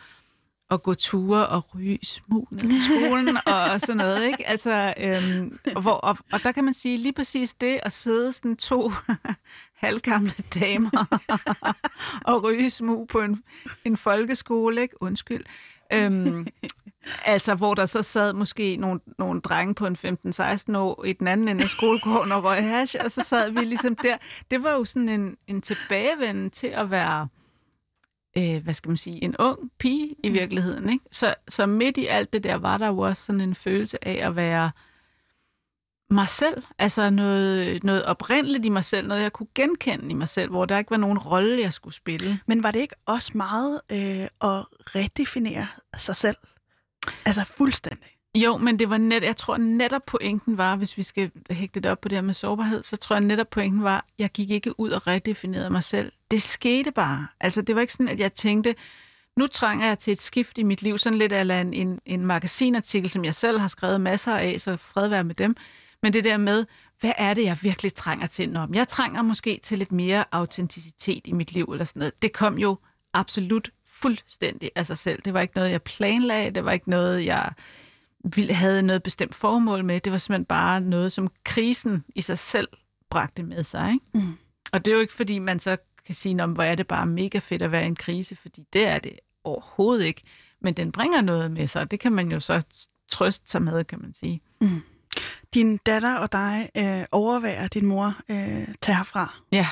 at gå ture og ryge smug ned i skolen *laughs* og sådan noget, ikke? Altså, øhm, hvor, og, og der kan man sige lige præcis det, at sidde sådan to *laughs* halvgamle damer *laughs* og ryge smug på en, en folkeskole, ikke? Undskyld. Øhm, altså, hvor der så sad måske nogle, nogle drenge på en 15-16 år i den anden ende af skolegården og røg hash, og så sad vi ligesom der. Det var jo sådan en, en tilbagevenden til at være øh, hvad skal man sige, en ung pige i mm. virkeligheden. Ikke? Så, så midt i alt det der var der jo også sådan en følelse af at være mig selv. Altså noget, noget oprindeligt i mig selv, noget jeg kunne genkende i mig selv, hvor der ikke var nogen rolle, jeg skulle spille. Men var det ikke også meget øh, at redefinere sig selv? Altså fuldstændig? Jo, men det var net, jeg tror netop pointen var, hvis vi skal hægte det op på det her med sårbarhed, så tror jeg netop pointen var, jeg gik ikke ud og redefinerede mig selv. Det skete bare. Altså det var ikke sådan, at jeg tænkte, nu trænger jeg til et skift i mit liv, sådan lidt af en, en, en magasinartikel, som jeg selv har skrevet masser af, så fred være med dem. Men det der med, hvad er det, jeg virkelig trænger til? Nå, jeg trænger måske til lidt mere autenticitet i mit liv, eller sådan noget. Det kom jo absolut fuldstændig af sig selv. Det var ikke noget, jeg planlagde, det var ikke noget, jeg havde noget bestemt formål med. Det var simpelthen bare noget, som krisen i sig selv bragte med sig. Ikke? Mm. Og det er jo ikke, fordi man så kan sige, hvor er det bare mega fedt at være i en krise, fordi det er det overhovedet ikke. Men den bringer noget med sig, det kan man jo så trøste sig med, kan man sige. Mm. Din datter og dig øh, overværer din mor øh, tage herfra. Ja.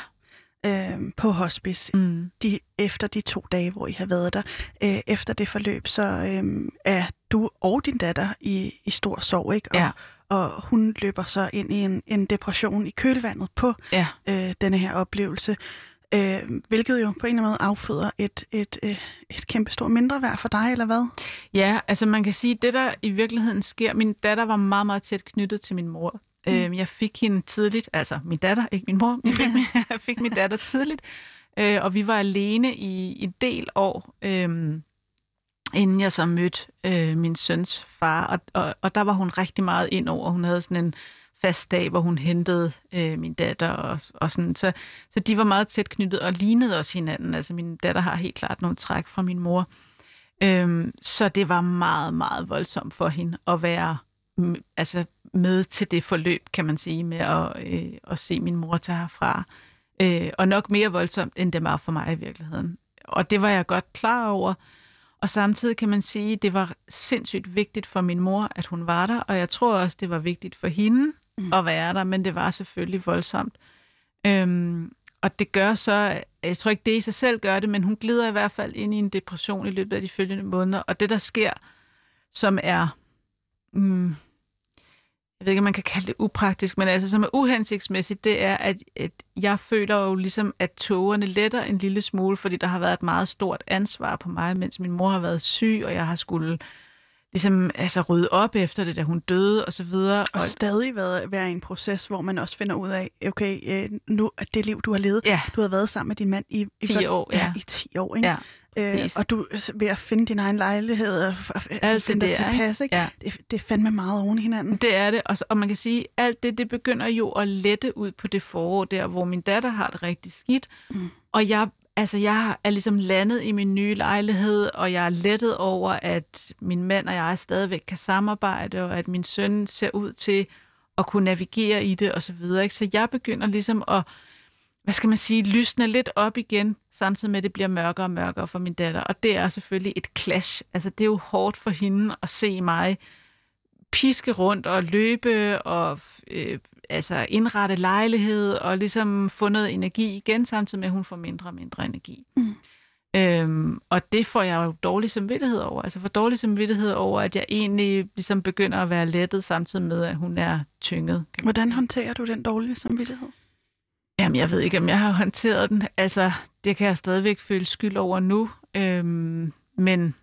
Øh, på hospice Mm. de, efter de to dage, hvor I har været der. Øh, efter det forløb, så øh, er du og din datter i, i stor sorg, ikke? Og, Ja. og hun løber så ind i en, en depression i kølvandet på Ja. øh, denne her oplevelse. Øh, hvilket jo på en eller anden måde afføder et, et, øh, et kæmpe stort mindre værd for dig, eller hvad? Ja, altså man kan sige, det der i virkeligheden sker, min datter var meget, meget tæt knyttet til min mor. Mm. Øhm, jeg fik hende tidligt, altså min datter, ikke min mor, jeg fik, *laughs* min, jeg fik min datter tidligt, øh, og vi var alene i en del år, øh, inden jeg så mødte øh, min søns far, og, og, og der var hun rigtig meget ind over. Hun havde sådan en fast dag, hvor hun hentede øh, min datter, og, og sådan, så, så de var meget tæt knyttet og lignede også hinanden. Altså min datter har helt klart nogle træk fra min mor. Øhm, så det var meget, meget voldsomt for hende at være altså med til det forløb, kan man sige, med at, øh, at se min mor tage herfra. Øh, og nok mere voldsomt, end det var for mig i virkeligheden. Og det var jeg godt klar over. Og samtidig kan man sige, det var sindssygt vigtigt for min mor, at hun var der, og jeg tror også, det var vigtigt for hende mm. at være der, men det var selvfølgelig voldsomt. Øhm, og det gør så, jeg tror ikke det i sig selv gør det, men hun glider i hvert fald ind i en depression i løbet af de følgende måneder. Og det, der sker, som er, mm, jeg ved ikke, om man kan kalde det upraktisk, men altså som er uhensigtsmæssigt, det er, at, at jeg føler jo ligesom, at togerne letter en lille smule, fordi der har været et meget stort ansvar på mig, mens min mor har været syg, og jeg har skulle ligesom altså rydde op efter det, da hun døde og så videre. Og stadig været, være i en proces, hvor man også finder ud af, okay, øh, nu at det liv, du har levet, ja, du har været sammen med din mand i, i 10 år, ja. i 10 år, ikke? ja, øh, og du ved at finde din egen lejlighed og altså Alt finde dig det der, tilpas, ikke? ja. Det, det er fandme meget oven i hinanden. Det er det, og, så- og man kan sige, alt det, det begynder jo at lette ud på det forår der, hvor min datter har det rigtig skidt. Mm. Og jeg, altså, jeg er ligesom landet i min nye lejlighed, og jeg er lettet over, at min mand og jeg stadigvæk kan samarbejde, og at min søn ser ud til at kunne navigere i det, og så videre. Ikke? Så jeg begynder ligesom at, hvad skal man sige, lysne lidt op igen, samtidig med, at det bliver mørkere og mørkere for min datter. Og det er selvfølgelig et clash. Altså, det er jo hårdt for hende at se mig piske rundt og løbe og øh, altså indrette lejlighed og ligesom få noget energi igen, samtidig med, at hun får mindre og mindre energi. Mm. Øhm, og det får jeg jo dårlig samvittighed over. Altså for dårlig samvittighed over, at jeg egentlig ligesom begynder at være lettet, samtidig med, at hun er tynget. Hvordan håndterer du den dårlige samvittighed? Jamen, jeg ved ikke, om jeg har håndteret den. Altså, det kan jeg stadigvæk føle skyld over nu. Øhm, men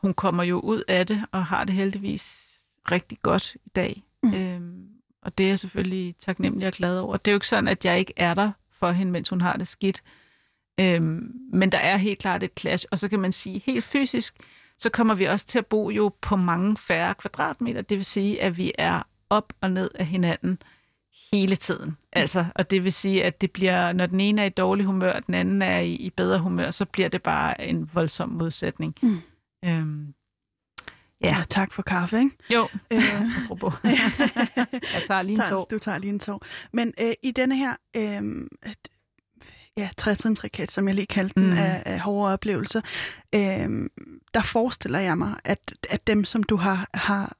hun kommer jo ud af det, og har det heldigvis rigtig godt i dag. Mm. Mm. Og det er jeg selvfølgelig taknemmelig og glad over. Det er jo ikke sådan, at jeg ikke er der for hende, mens hun har det skidt. Øhm, men der er helt klart et clash. Og så kan man sige, helt fysisk, så kommer vi også til at bo jo på mange færre kvadratmeter. Det vil sige, at vi er op og ned af hinanden hele tiden. Altså, og det vil sige, at det bliver, når den ene er i dårlig humør, og den anden er i, i bedre humør, så bliver det bare en voldsom modsætning. Mm. Øhm, Ja. Og tak for kaffe, ikke? jo, Øh, *laughs* *laughs* jeg tager lige en tår. Du tager lige en tår. Men øh, i denne her øh, ja, trætrinsraket, som jeg lige kaldte den, Mm. af, af hårde oplevelser, øh, der forestiller jeg mig, at, at dem, som du har, har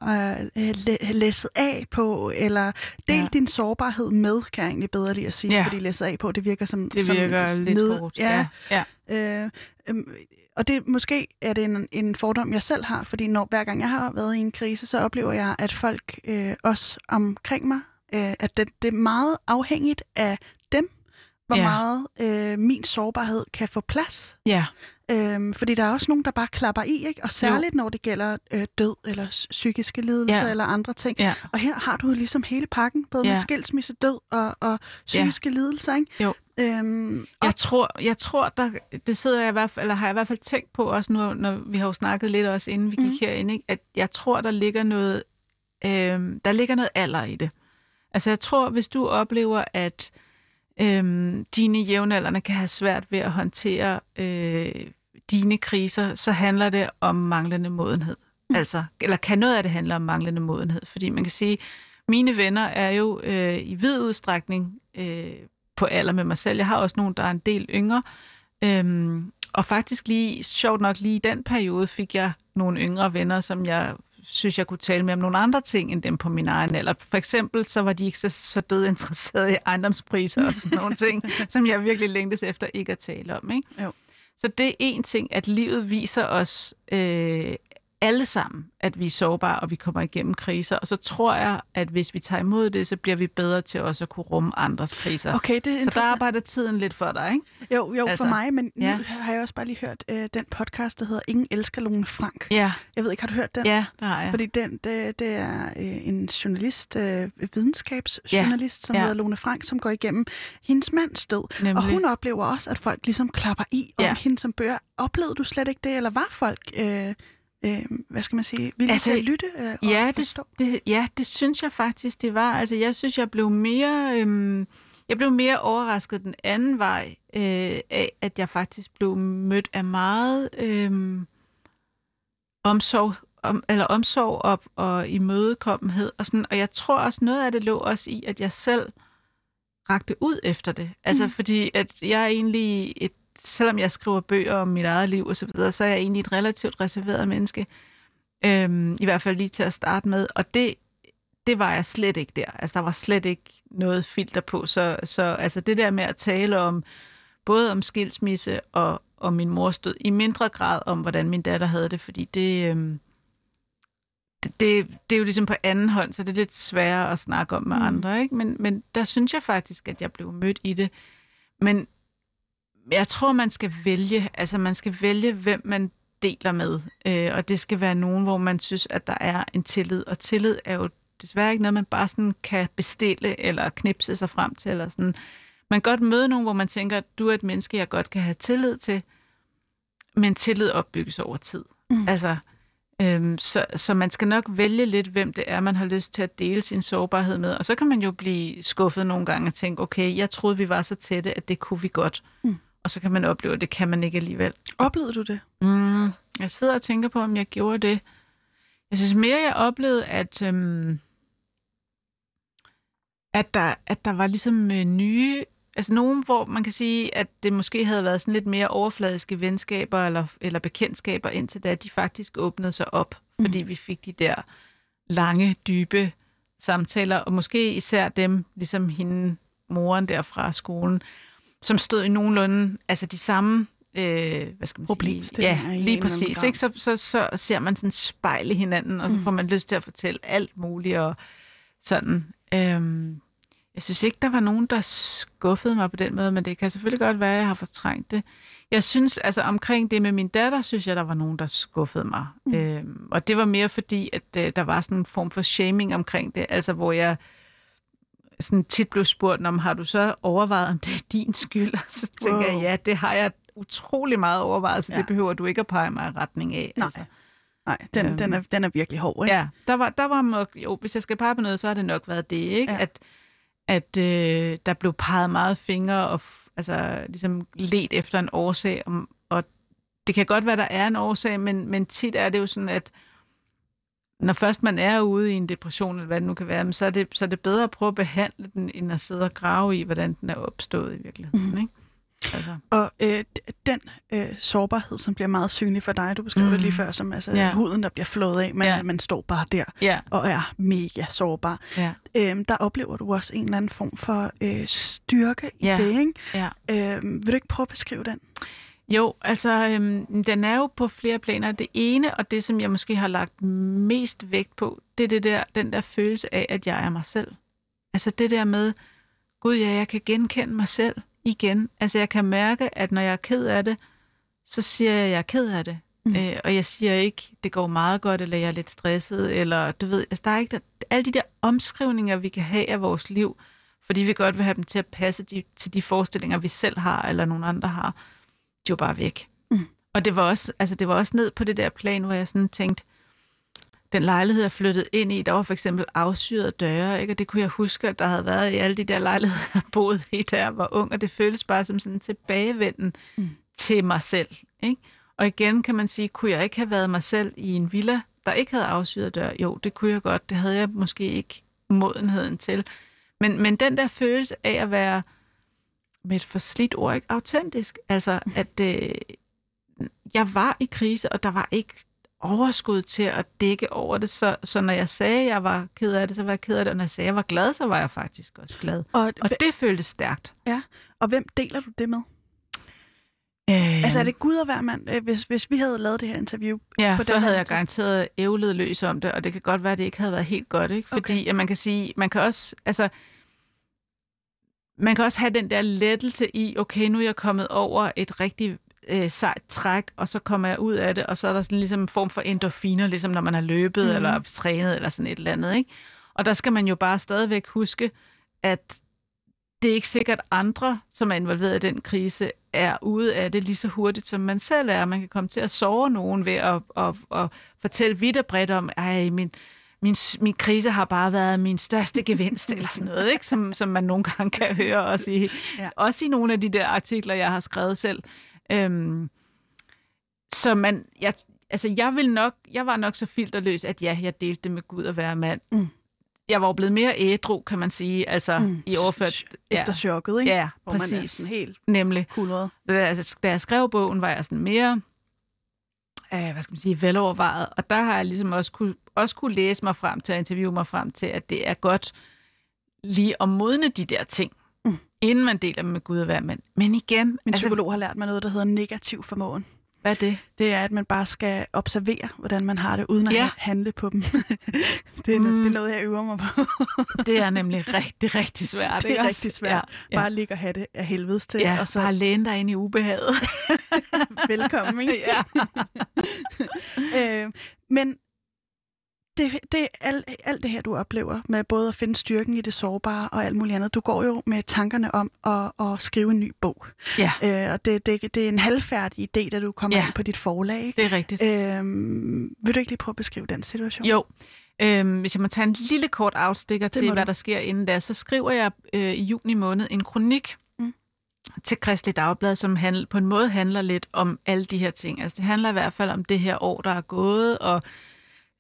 øh, læ- læsset af på, eller delt Ja. din sårbarhed med, kan jeg egentlig bedre lige at sige, Ja. fordi læsset af på, det virker som... Det som virker et lidt ned- hårdt. Ja, Ja. ja. Øh, øhm, og det måske er det en, en fordom, jeg selv har, fordi når hver gang jeg har været i en krise, så oplever jeg, at folk øh, også omkring mig, øh, at det, det er meget afhængigt af hvor Ja. meget øh, min sårbarhed kan få plads. ja. Øhm, fordi der er også nogen, der bare klapper i, ikke? og særligt når det gælder øh, død eller psykiske lidelser Ja. eller andre ting. Ja. Og her har du ligesom hele pakken, både ja. Med skilsmisse, død og, og psykiske ja. lidelser. Ikke? Jo. Øhm, og Jeg tror, jeg tror der, det sidder jeg i hvert fald, eller har jeg i hvert fald tænkt på også nu, når vi har jo snakket lidt også, inden vi gik mm. herind, ikke? at jeg tror, der ligger noget, øh, der ligger noget alder i det. Altså jeg tror, hvis du oplever, at øh, dine jævnaldrende kan have svært ved at håndtere øh, dine kriser, så handler det om manglende modenhed. Mm. Altså, eller kan noget af det handle om manglende modenhed? Fordi man kan sige, mine venner er jo øh, i vid udstrækning øh, på alder med mig selv. Jeg har også nogen, der er en del yngre. Øhm, og faktisk lige, sjovt nok lige i den periode, fik jeg nogle yngre venner, som jeg synes, jeg kunne tale med om nogle andre ting, end dem på min egen alder. For eksempel, så var de ikke så, så død interesserede i ejendomspriser og sådan nogle ting, *laughs* som jeg virkelig længtes efter ikke at tale om. Ikke? Jo. Så det er en ting, at livet viser os øh, alle sammen, at vi er sårbare, og vi kommer igennem kriser. Og så tror jeg, at hvis vi tager imod det, så bliver vi bedre til også at kunne rumme andres kriser. Okay, det er så der arbejder tiden lidt for dig, ikke? Jo, jo Altså, for mig, men nu ja. har jeg også bare lige hørt øh, den podcast, der hedder Ingen elsker Lone Frank. Ja, Jeg ved ikke, har du hørt den? ja det har jeg. Fordi den, det, det er øh, en journalist, øh, videnskabsjournalist, som ja. hedder Lone Frank, som går igennem hendes mands død. Nemlig. Og hun oplever også, at folk ligesom klapper i om Ja. hende som bøger. Oplevede du slet ikke det, eller var folk, øh, øh, hvad skal man sige, villige Altså, til at lytte øh, og Ja det, forstå? det, ja, det synes jeg faktisk, det var. Altså, jeg synes, jeg blev mere, øhm, jeg blev mere overrasket den anden vej øh, af, at jeg faktisk blev mødt af meget øhm, omsorg, om, eller omsorg og, og imødekommenhed. Og, sådan, og jeg tror også, noget af det lå også i, at jeg selv rakte ud efter det. Altså, mm. fordi at jeg er egentlig et selvom jeg skriver bøger om mit eget liv og så videre, så er jeg egentlig et relativt reserveret menneske. Øhm, I hvert fald lige til at starte med. Og det, det var jeg slet ikke der. Altså, der var slet ikke noget filter på. Så, så altså, det der med at tale om både om skilsmisse og om min mors død, i mindre grad om, hvordan min datter havde det, fordi det, øhm, det, det, det er jo ligesom på anden hånd, så det er lidt sværere at snakke om med mm. andre. Ikke? Men, men der synes jeg faktisk, at jeg blev mødt i det. Men jeg tror, man skal vælge, altså man skal vælge, hvem man deler med. Øh, og det skal være nogen, hvor man synes, at der er en tillid. Og tillid er jo desværre ikke noget, man bare sådan kan bestille eller knipse sig frem til. Eller sådan. Man kan godt møde nogen, hvor man tænker, at du er et menneske, jeg godt kan have tillid til. Men tillid opbygges over tid. Mm. Altså, øhm, så, så man skal nok vælge lidt, hvem det er, man har lyst til at dele sin sårbarhed med. Og så kan man jo blive skuffet nogle gange og tænke, okay, jeg troede, vi var så tætte, at det kunne vi godt. Mm. Og så kan man opleve, at det kan man ikke alligevel. Oplevede du det? Mm, jeg sidder og tænker på, om jeg gjorde det. Jeg synes mere, jeg oplevede, at, øhm, at, der, at der var ligesom øh, nye... Altså nogen, hvor man kan sige, at det måske havde været sådan lidt mere overfladiske venskaber eller, eller bekendtskaber indtil da, de faktisk åbnede sig op, Mm. fordi vi fik de der lange, dybe samtaler, og måske især dem, ligesom hende, moren der fra skolen, som stod i nogenlunde, altså de samme, øh, hvad skal man sige? Problemstillinger i Ja, lige præcis. Ikke? Så, så, så ser man sådan spejl i hinanden, og så Mm. får man lyst til at fortælle alt muligt, og sådan. Øhm, jeg synes ikke, der var nogen, der skuffede mig på den måde, men det kan selvfølgelig godt være, at jeg har fortrængt det. Jeg synes, altså omkring det med min datter, synes jeg, der var nogen, der skuffede mig. Mm. Øhm, og det var mere fordi, at øh, der var sådan en form for shaming omkring det, altså hvor jeg sådan tit blev spurgt, om har du så overvejet, om det er din skyld? Og *laughs* så tænker Wow. jeg, ja, det har jeg utrolig meget overvejet, så Ja. det behøver du ikke at pege mig i retning af. Nej. Altså. Nej, den, Øhm. den, er, den er virkelig hård, ikke? Ja, der var, der var nok, jo, hvis jeg skal pege på noget, så har det nok været det, ikke? Ja. At, at øh, der blev peget meget fingre og f- altså, ligesom let efter en årsag. Om, og det kan godt være, der er en årsag, men, men tit er det jo sådan, at når først man er ude i en depression, eller hvad det nu kan være, så er det, så er det bedre at prøve at behandle den, end at sidde og grave i, hvordan den er opstået i virkeligheden. Mhm. Ikke? Altså, Og øh, den øh, sårbarhed, som bliver meget synlig for dig, du beskrev mm. det lige Mhm. før, som altså Ja. huden, der bliver flået af, men Ja. man står bare der ja, og er mega sårbar. ja, Øhm, der oplever du også en eller anden form for øh, styrke i Ja. det, ikke? ja. Øhm, vil du ikke prøve at beskrive den? Jo, altså, øhm, den er jo på flere planer. Det ene, og det, som jeg måske har lagt mest vægt på, det er det der, den der følelse af, at jeg er mig selv. Altså det der med, gud ja, jeg kan genkende mig selv igen. Altså jeg kan mærke, at når jeg er ked af det, så siger jeg, at jeg er ked af det. Mm. Øh, og jeg siger ikke, det går meget godt, eller jeg er lidt stresset, eller du ved, altså der er ikke der, alle de der omskrivninger, vi kan have af vores liv, fordi vi godt vil have dem til at passe de, til de forestillinger, vi selv har, eller nogen andre har, jo bare væk. Mm. Og det var, også, altså det var også ned på det der plan, hvor jeg sådan tænkte, den lejlighed, jeg flyttede ind i, der var for eksempel afsyrede døre, ikke? og det kunne jeg huske, at der havde været i alle de der lejligheder, jeg boede i, da jeg var ung, og det føltes bare som sådan en tilbagevenden Mm. til mig selv. Ikke? Og igen kan man sige, kunne jeg ikke have været mig selv i en villa, der ikke havde afsyrede døre? Jo, det kunne jeg godt. Det havde jeg måske ikke modenheden til. Men, men den der følelse af at være, med et forslidt ord, ikke autentisk, altså at øh, jeg var i krise, og der var ikke overskud til at dække over det. Så, så når jeg sagde, at jeg var ked af det, så var jeg ked af det. Og når jeg sagde, at jeg var glad, så var jeg faktisk også glad. Og, Og det føltes stærkt. og hvem deler du det med? Øh, Altså er det Gud og hver mand, øh, hvis, hvis vi havde lavet det her interview? Ja, på så havde jeg tid? garanteret ævlet løs om det, og det kan godt være, at det ikke havde været helt godt, ikke? Fordi Okay. at man kan sige, man kan også, altså, man kan også have den der lettelse i, okay, nu er jeg kommet over et rigtig øh, sejt træk, og så kommer jeg ud af det, og så er der sådan ligesom en form for endorfiner, ligesom når man har løbet mm. eller trænet eller sådan et eller andet, ikke? Og der skal man jo bare stadigvæk huske, at det er ikke sikkert andre, som er involveret i den krise, er ude af det lige så hurtigt, som man selv er. Man kan komme til at sove nogen ved at, at, at fortælle vidt og bredt om, ej, min, min, min krise har bare været min største gevinst, eller sådan noget, ikke? Som, som man nogle gange kan høre også i, Ja. ja. også i nogle af de der artikler, jeg har skrevet selv. Øhm, så man, jeg, altså jeg, vil nok, jeg var nok så filterløs, at ja, jeg delte det med Gud at være mand. Mm. Jeg var jo blevet mere ædru, kan man sige, altså Mm. i overført. Sh- Efter chokket, ikke? Ja, Hvor man er præcis. sådan helt Nemlig. kulret. Da, altså, da jeg skrev bogen, var jeg sådan mere, øh, hvad skal man sige, velovervejet. Og der har jeg ligesom også kunne, også kunne læse mig frem til, at interviewe mig frem til, at det er godt lige at modne de der ting, mm. inden man deler dem med Gud og hver mand. Men igen, Min altså, psykolog har lært mig noget, der hedder negativ formåen. Hvad er det? Det er, at man bare skal observere, hvordan man har det, uden at Ja. handle på dem. *laughs* det, er, mm. Det er noget, jeg øver mig på. *laughs* Det er nemlig rigtig, rigtig svært. Det er ikke også? rigtig svært. Ja, Bare ligge og have det af helvedes til, ja. og så bare læne dig ind i ubehaget. *laughs* velkommen. Ikke? ja. øh, men det, det alt, alt det her, du oplever med både at finde styrken i det sårbare og alt muligt andet, du går jo med tankerne om at, at skrive en ny bog. ja, Øh, og det, det, det er en halvfærdig idé, da du kommer Ja. ind på dit forlag. Ikke? det er rigtigt. Øh, vil du ikke lige prøve at beskrive den situation? Jo. Øhm, hvis jeg må tage en lille kort afstikker Det til, du. hvad der sker inden da, så skriver jeg øh, i juni måned en kronik mm. til Kristelig Dagblad, som handl- på en måde handler lidt om alle de her ting. Altså det handler i hvert fald om det her år, der er gået, og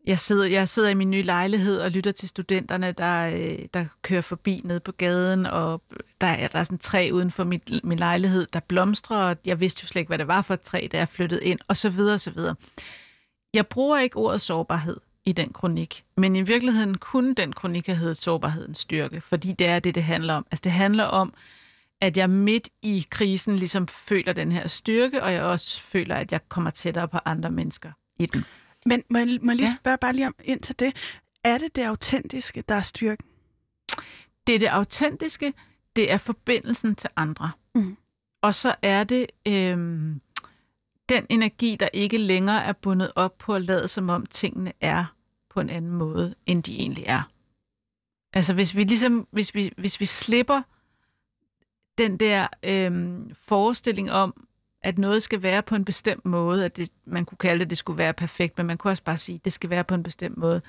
jeg sidder, jeg sidder i min nye lejlighed og lytter til studenterne, der, øh, der kører forbi nede på gaden, og der er, der er sådan et træ uden for mit, min lejlighed, der blomstrer, og jeg vidste jo slet ikke, hvad det var for et træ, da jeg flyttede ind, og så videre, og så videre. Jeg bruger ikke ordet sårbarhed i den kronik, men i virkeligheden kunne den kronik have heddet sårbarhedens styrke, fordi det er det, det handler om. Altså det handler om, at jeg midt i krisen ligesom føler den her styrke, og jeg også føler, at jeg kommer tættere på andre mennesker i den. Men må jeg, må jeg lige Ja. spørge bare lige om ind til det. Er det det autentiske, der er styrken? Det er det autentiske, det er forbindelsen til andre. Mhm. Og så er det øhm, den energi, der ikke længere er bundet op på at lade som om tingene er på en anden måde, end de egentlig er. Altså hvis vi ligesom, hvis vi, hvis vi slipper den der øhm, forestilling om, at noget skal være på en bestemt måde, at det, man kunne kalde det, det skulle være perfekt, men man kunne også bare sige, at det skal være på en bestemt måde.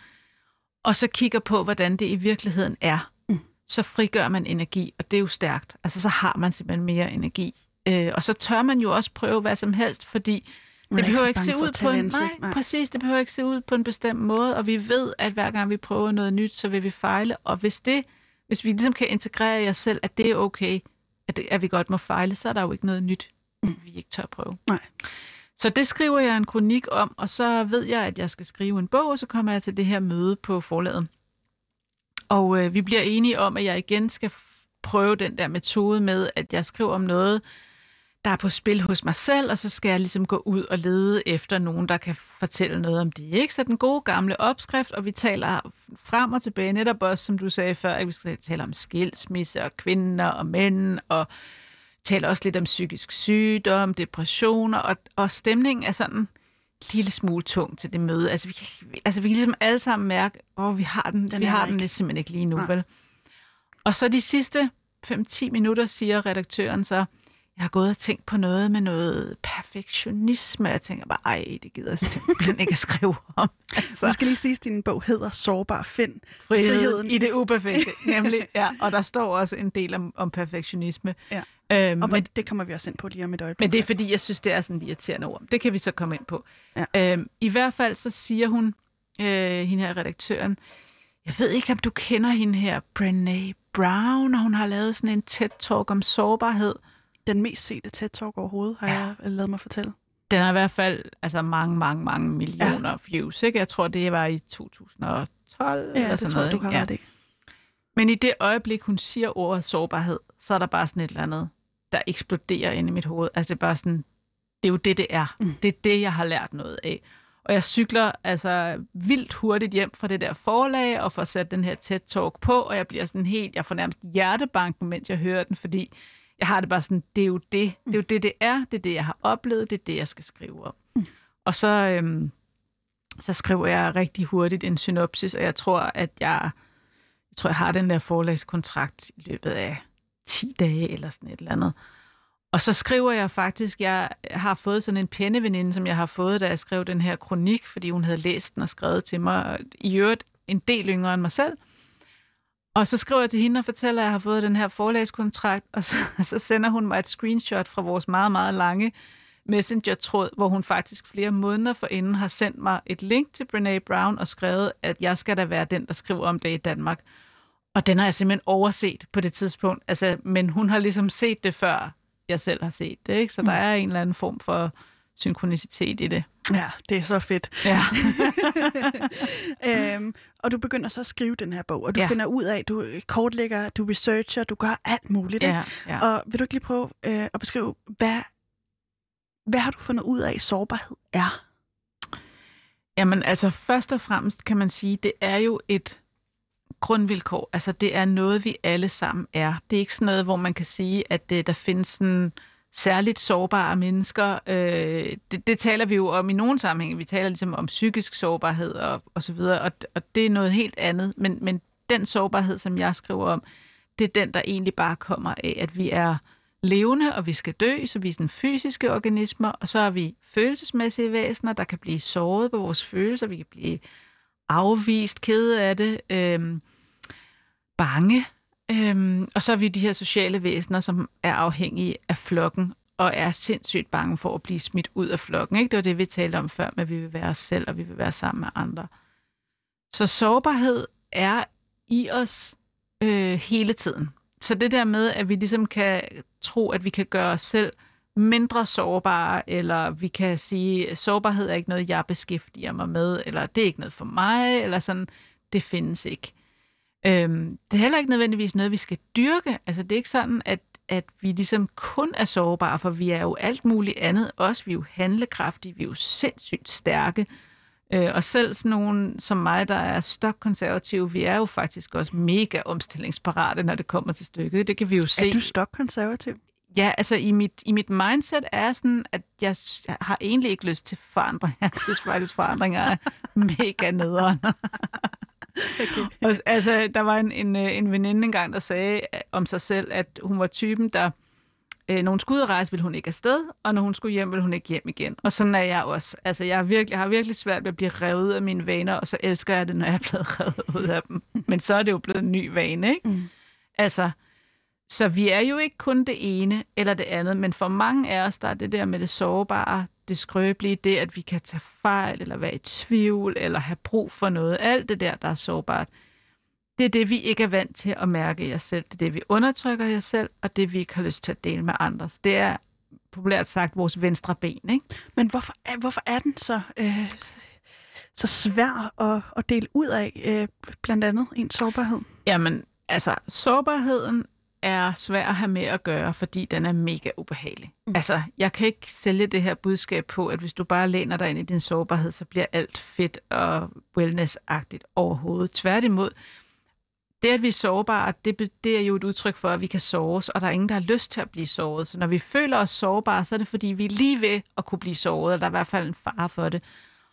Og så kigger på, hvordan det i virkeligheden er, Mm. så frigør man energi, og det er jo stærkt. Altså så har man simpelthen mere energi. Øh, og så tør man jo også prøve hvad som helst, fordi Man det er behøver ikke se ud at på en nej, Nej. præcis, det behøver ikke se ud på en bestemt måde, og vi ved, at hver gang vi prøver noget nyt, så vil vi fejle, og hvis det, hvis vi ligesom kan integrere i os selv, at det er okay, at, det, at vi godt må fejle, så er der jo ikke noget nyt, vi ikke tør prøve. Nej. Så det skriver jeg en kronik om, og så ved jeg, at jeg skal skrive en bog, og så kommer jeg til det her møde på forlaget. Og øh, vi bliver enige om, at jeg igen skal prøve den der metode med, at jeg skriver om noget, der er på spil hos mig selv, og så skal jeg ligesom gå ud og lede efter nogen, der kan fortælle noget om det. Ikke? Så den gode gamle opskrift, og vi taler frem og tilbage, netop også, som du sagde før, at vi skal tale om skilsmisse og kvinder og mænd, og taler også lidt om psykisk sygdom, depressioner, og, og stemningen er sådan en lille smule tung til det møde. Altså vi, kan- altså, vi kan ligesom alle sammen mærke, åh, oh, vi har den, Den vi har der den ikke. simpelthen ikke lige nu, Nej. vel? Og så de sidste 5-10 minutter, siger redaktøren så, jeg har gået og tænkt på noget med noget perfektionisme. Jeg tænker bare, ej, det gider jeg simpelthen ikke at skrive om. *laughs* Altså, Det skal lige sige, at din bog hedder Sårbar Find. friheden, friheden. i det uperfekte, nemlig. Ja, og der står også en del om, om perfektionisme. Ja. Øhm, Og men, men, det kommer vi også ind på lige om et øjeblik. men det er fordi, jeg synes, det er sådan et irriterende ord. Det kan vi så komme ind på. Ja. Øhm, I hvert fald så siger hun, øh, hende her redaktøren, jeg ved ikke, om du kender hende her, Brené Brown, og hun har lavet sådan en TED-talk om sårbarhed. Den mest sete TED-talk overhovedet, har Ja. ja. jeg lavet mig fortælle. den har i hvert fald altså mange, mange, mange millioner ja. views. Ikke? Jeg tror, det var i 2012 Ja, eller det sådan tror noget. du har ikke? ret i. Men i det øjeblik, hun siger ordet sårbarhed, så er der bare sådan et eller andet, der eksploderer ind i mit hoved. Altså det er bare sådan, det er jo det, det er. Mm. Mm. Det er det, jeg har lært noget af. Og jeg cykler altså vildt hurtigt hjem fra det der forlag, og får sat den her TED-talk på, og jeg bliver sådan helt, jeg får nærmest hjertebanken, mens jeg hører den, fordi jeg har det bare sådan, det er jo det, det er jo det, det er, det er det, jeg har oplevet, det er det, jeg skal skrive om. Mm. Og så, øhm, så skriver jeg rigtig hurtigt en synopsis, og jeg tror, at jeg, jeg tror, jeg har den der forlagskontrakt i løbet af 10 dage eller sådan et eller andet. Og så skriver jeg faktisk, jeg har fået sådan en penneveninde, som jeg har fået, da jeg skrev den her kronik, fordi hun havde læst den og skrevet til mig, og i øvrigt en del yngre end mig selv. Og så skriver jeg til hende og fortæller, at jeg har fået den her forlagskontrakt, og så, *laughs* så sender hun mig et screenshot fra vores meget, meget lange messenger-tråd, hvor hun faktisk flere måneder forinden har sendt mig et link til Brene Brown og skrevet, at jeg skal da være den, der skriver om det i Danmark. Og den har jeg simpelthen overset på det tidspunkt. Altså, men hun har ligesom set det før, jeg selv har set det. Ikke? Så der er en eller anden form for synkronicitet i det. Ja, det er så fedt. Ja. *laughs* øhm, og du begynder så at skrive den her bog, og du ja. Ja. finder ud af, du kortlægger, du researcher, du gør alt muligt. ikke? ja, ja. Og vil du ikke lige prøve øh, at beskrive, hvad, hvad har du fundet ud af, sårbarhed er? Jamen altså, først og fremmest kan man sige, det er jo et grundvilkår. Altså, det er noget, vi alle sammen er. Det er ikke sådan noget, hvor man kan sige, at øh, der findes sådan særligt sårbare mennesker. Øh, det, det taler vi jo om i nogle sammenhænge. Vi taler ligesom om psykisk sårbarhed og, og så videre, og, og det er noget helt andet. Men, men den sårbarhed, som jeg skriver om, det er den, der egentlig bare kommer af, at vi er levende, og vi skal dø, så vi er sådan fysiske organismer, og så er vi følelsesmæssige væsener, der kan blive såret på vores følelser, vi kan blive afvist, kede af det, øhm, bange, øhm, og så er vi de her sociale væsener, som er afhængige af flokken, og er sindssygt bange for at blive smidt ud af flokken. Ikke? Det var det, vi talte om før, med at vi vil være os selv, og vi vil være sammen med andre. Så sårbarhed er i os øh, hele tiden. Så det der med, at vi ligesom kan tro, at vi kan gøre os selv mindre sårbare, eller vi kan sige, at sårbarhed er ikke noget, jeg beskæftiger mig med, eller det er ikke noget for mig, eller sådan, det findes ikke. Øhm, det er heller ikke nødvendigvis noget, vi skal dyrke. Altså det er ikke sådan, at, at vi ligesom kun er sårbare, for vi er jo alt muligt andet også. Vi er jo handlekraftige, vi er jo sindssygt stærke. Øh, og selv sådan nogen som mig, der er stokkonservative, vi er jo faktisk også mega omstillingsparate, når det kommer til stykket. Det kan vi jo se. Er du stokkonservativ? Ja, altså i mit, i mit mindset er sådan, at jeg jeg har egentlig ikke lyst til forandring. *laughs* Jeg synes faktisk, forandringer er mega nederen. *laughs* Okay. *laughs* Og, altså, der var en, en, øh, en veninde engang, der sagde øh, om sig selv, at hun var typen, der øh, når hun skulle ud og rejse, ville hun ikke afsted, og når hun skulle hjem, ville hun ikke hjem igen. Og sådan er jeg også. Altså, jeg, er virkelig, jeg har virkelig svært ved at blive revet af mine vaner, og så elsker jeg det, når jeg er blevet *laughs* revet ud af dem. Men så er det jo blevet en ny vane, ikke? Mm. Altså, så vi er jo ikke kun det ene eller det andet, men for mange af os, der er det der med det sårbare, det skrøbelige, det at vi kan tage fejl, eller være i tvivl, eller have brug for noget, alt det der, der er sårbart, det er det, vi ikke er vant til at mærke i os selv. Det er det, vi undertrykker i os selv, og det, vi ikke har lyst til at dele med andre. Så det er populært sagt vores venstre ben, ikke? Men hvorfor er, hvorfor er den så, øh, så svær at, at dele ud af, øh, blandt andet ens sårbarhed? Jamen, altså, sårbarheden er svær at have med at gøre, fordi den er mega ubehagelig. Mm. Altså, jeg kan ikke sælge det her budskab på, at hvis du bare læner dig ind i din sårbarhed, så bliver alt fedt og wellness-agtigt overhovedet. Tværtimod, det at vi er sårbare, det, det er jo et udtryk for, at vi kan såres, og der er ingen, der har lyst til at blive såret. Så når vi føler os sårbare, så er det fordi, vi er lige ved at kunne blive såret, og der er i hvert fald en fare for det.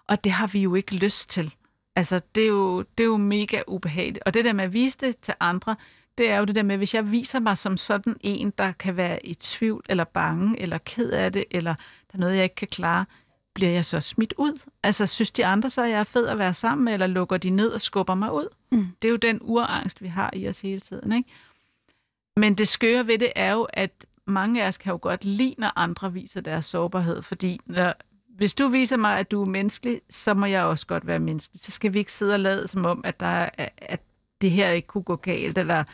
Og det har vi jo ikke lyst til. Altså, det er jo, det er jo mega ubehageligt. Og det der med at vise det til andre, det er jo det der med, hvis jeg viser mig som sådan en, der kan være i tvivl, eller bange, eller ked af det, eller der er noget, jeg ikke kan klare, bliver jeg så smidt ud? Altså, synes de andre så, at jeg er fed at være sammen med, eller lukker de ned og skubber mig ud? Mm. Det er jo den urangst, vi har i os hele tiden, ikke? Men det skøre ved det er jo, at mange af os kan jo godt lide, når andre viser deres sårbarhed, fordi når, hvis du viser mig, at du er menneskelig, så må jeg også godt være menneskelig. Så skal vi ikke sidde og lade som om, at, der, er- at det her ikke kunne gå galt, eller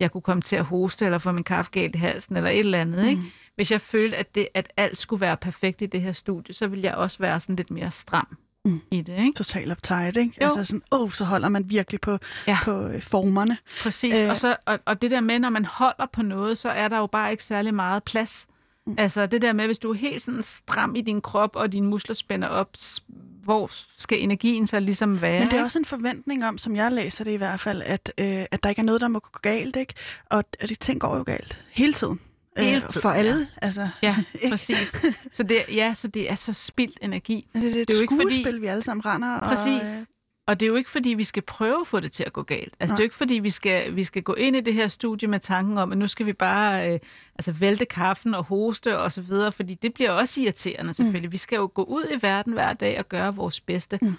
jeg kunne komme til at hoste, eller få min kaffe galt i halsen, eller et eller andet. Ikke? Mm. hvis jeg følte, at, det, at alt skulle være perfekt i det her studie, så ville jeg også være sådan lidt mere stram mm. i det. Ikke? Total uptight, ikke? Jo. Altså sådan, åh, oh, så holder man virkelig på, Ja. på øh, formerne. Præcis, Øh. øh. og, så, og, og det der med, når man holder på noget, så er der jo bare ikke særlig meget plads. Mm. Altså det der med, hvis du er helt sådan stram i din krop, og dine muskler spænder op, hvor skal energien så ligesom være? Men det er ikke? også en forventning om, som jeg læser det i hvert fald, at, øh, at der ikke er noget, der må gå galt, ikke? Og, og de ting går jo galt hele tiden. Øh, Hele tiden, For ja. alle, altså. Ja, *laughs* ikke? præcis. Så det, ja, så det er så spildt energi. Det, det er et det er jo ikke skuespil, fordi- vi alle sammen render. Præcis. Og, øh, og det er jo ikke, fordi vi skal prøve at få det til at gå galt. Altså, Nej. det er jo ikke, fordi vi skal, vi skal gå ind i det her studie med tanken om, at nu skal vi bare øh, altså, vælte kaffen og hoste og så videre, fordi det bliver også irriterende selvfølgelig. Mm. Vi skal jo gå ud i verden hver dag og gøre vores bedste. Mm. Mm.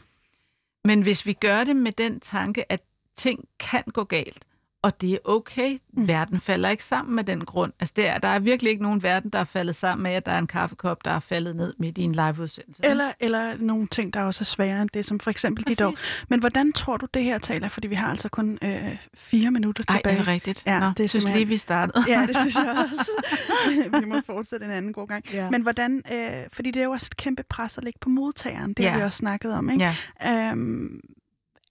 Men hvis vi gør det med den tanke, at ting kan gå galt, og det er okay. Mm. Verden falder ikke sammen med den grund. Altså, det er, der er virkelig ikke nogen verden, der er faldet sammen med, at der er en kaffekop, der er faldet ned midt i en liveudsendelse. Eller, eller nogle ting, der også er sværere end det, som for eksempel dit år. Men hvordan tror du, det her taler? Fordi vi har altså kun øh, fire minutter Ej, tilbage. er det rigtigt? Ja, Nå, det er synes lige, vi startede. Ja, det synes jeg også. *laughs* vi må fortsætte en anden god gang. Ja. Men hvordan, øh, fordi det er jo også et kæmpe pres at lægge på modtageren. Det har Ja. vi også snakket om, ikke? Ja. Øhm,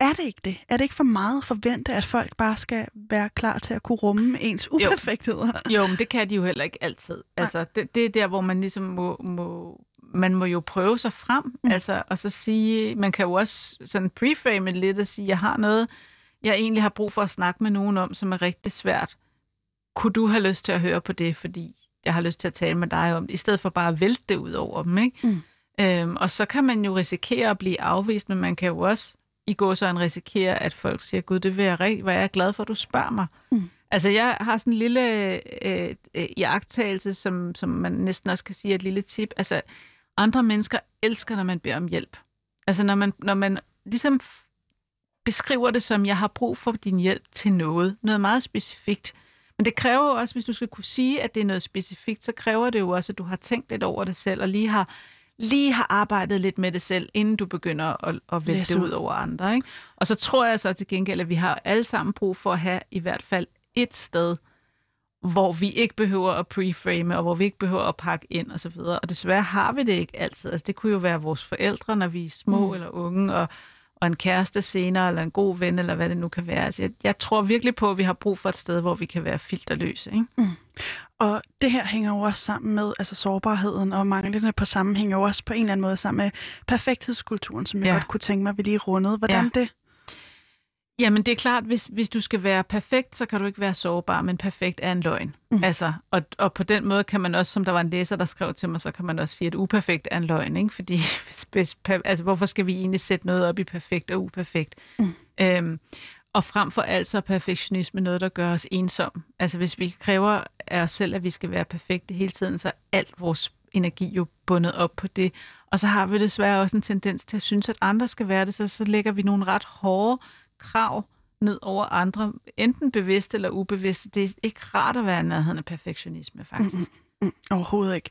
er det ikke det? Er det ikke for meget at forvente, at folk bare skal være klar til at kunne rumme ens uperfektheder? Jo, men det kan de jo heller ikke altid. Altså, det, det er der, hvor man ligesom må, må man må jo prøve sig frem, mm. altså, og så sige, man kan jo også sådan preframe lidt og sige, jeg har noget, jeg egentlig har brug for at snakke med nogen om, som er rigtig svært. Kunne du have lyst til at høre på det, fordi jeg har lyst til at tale med dig om det, i stedet for bare at vælte det ud over dem, ikke? Mm. Øhm, og så kan man jo risikere at blive afvist, men man kan jo også i går så risikere, at folk siger, gud, det vil jeg rigtig, hvor er jeg glad for, at du spørger mig. Mm. Altså, jeg har sådan en lille øh, øh, iagttagelse, som, som man næsten også kan sige er et lille tip. Altså, andre mennesker elsker, når man beder om hjælp. Altså, når man, når man ligesom beskriver det som, jeg har brug for din hjælp til noget. Noget meget specifikt. Men det kræver jo også, hvis du skal kunne sige, at det er noget specifikt, så kræver det jo også, at du har tænkt lidt over det selv, og lige har, lige har arbejdet lidt med det selv, inden du begynder at, at Læse det ud. over andre. Ikke? Og så tror jeg så til gengæld, at vi har alle sammen brug for at have i hvert fald et sted, hvor vi ikke behøver at preframe, og hvor vi ikke behøver at pakke ind og så videre. Og desværre har vi det ikke altid. Altså, det kunne jo være vores forældre, når vi er små mm. eller unge, og, og en kæreste senere, eller en god ven, eller hvad det nu kan være. Altså, jeg, jeg tror virkelig på, at vi har brug for et sted, hvor vi kan være filterløse. Ikke? Og det her hænger jo også sammen med altså sårbarheden og manglende på samme hænger jo også på en eller anden måde sammen med perfekthedskulturen, som jeg. Ja. godt kunne tænke mig, at vi lige rundede. Hvordan Ja. det? Jamen, det er klart, hvis, hvis du skal være perfekt, så kan du ikke være sårbar, men perfekt er en løgn. Mm. Altså, og, og på den måde kan man også, som der var en læser, der skrev til mig, så kan man også sige, at uperfekt er en løgn, ikke? Fordi, *laughs* hvis, hvis, per- altså, hvorfor skal vi egentlig sætte noget op i perfekt og uperfekt? Mm. Øhm, og frem for alt så er perfektionisme noget, der gør os ensomme. Altså, hvis vi kræver af os selv, at vi skal være perfekte hele tiden, så er alt vores energi jo bundet op på det. Og så har vi desværre også en tendens til at synes, at andre skal være det, så, så lægger vi nogle ret hårde krav ned over andre, enten bevidst eller ubevidst. Det er ikke rart at være i nærheden af perfektionisme, faktisk. Mm, overhovedet ikke.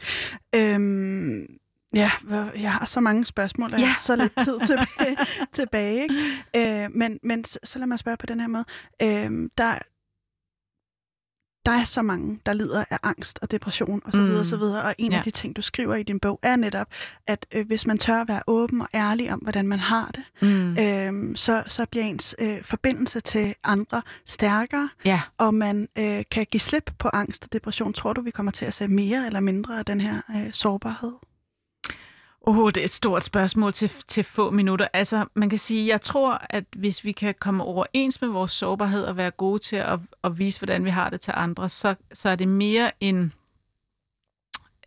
Øhm, ja, jeg har så mange spørgsmål, og ja. Ja. så lidt tid *laughs* tilbage. tilbage ikke? Øh, men men så, lad mig spørge på den her måde. Øhm, der, der er så mange, der lider af angst og depression osv. Mm. Mm. Og, så videre, og en ja. af de ting, du skriver i din bog, er netop, at øh, hvis man tør at være åben og ærlig om, hvordan man har det, Mm. øhm, så, så bliver ens øh, forbindelse til andre stærkere, Ja. og man øh, kan give slip på angst og depression. Tror du, vi kommer til at se mere eller mindre af den her øh, sårbarhed? Oh, det er et stort spørgsmål til, til få minutter. Altså, man kan sige, jeg tror, at hvis vi kan komme overens med vores sårbarhed og være gode til at, at vise, hvordan vi har det til andre, så, så er det mere en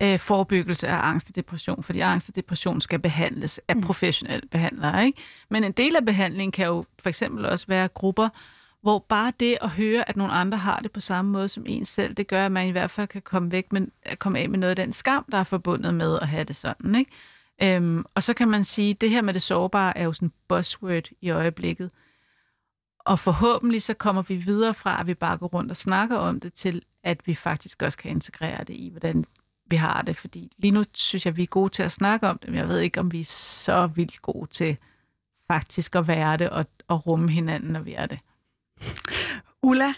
øh, forebyggelse af angst og depression, fordi angst og depression skal behandles af Mm. professionelle behandlere. Ikke? Men en del af behandlingen kan jo for eksempel også være grupper, hvor bare det at høre, at nogle andre har det på samme måde som en selv, det gør, at man i hvert fald kan komme, væk med, komme af med noget af den skam, der er forbundet med at have det sådan. Ikke? Øhm, og så kan man sige, at det her med det sårbare er jo sådan buzzword i øjeblikket. Og forhåbentlig så kommer vi videre fra, at vi bare går rundt og snakker om det, til at vi faktisk også kan integrere det i, hvordan vi har det. Fordi lige nu synes jeg, vi er gode til at snakke om det, men jeg ved ikke, om vi er så vildt gode til faktisk at være det og, og rumme hinanden, når vi er det. Ulla,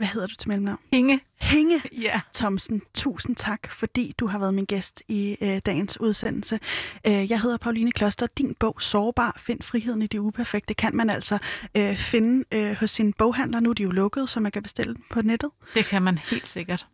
hvad hedder du til mellemnavn? Inge. Hinge Ja. Thomsen. Tusind tak, fordi du har været min gæst i øh, dagens udsendelse. Øh, jeg hedder Pauline Kloster. Din bog Sårbar, Find friheden i det uperfekte, kan man altså øh, finde øh, hos sin boghandler. Nu er de jo lukket, så man kan bestille den på nettet. Det kan man helt sikkert.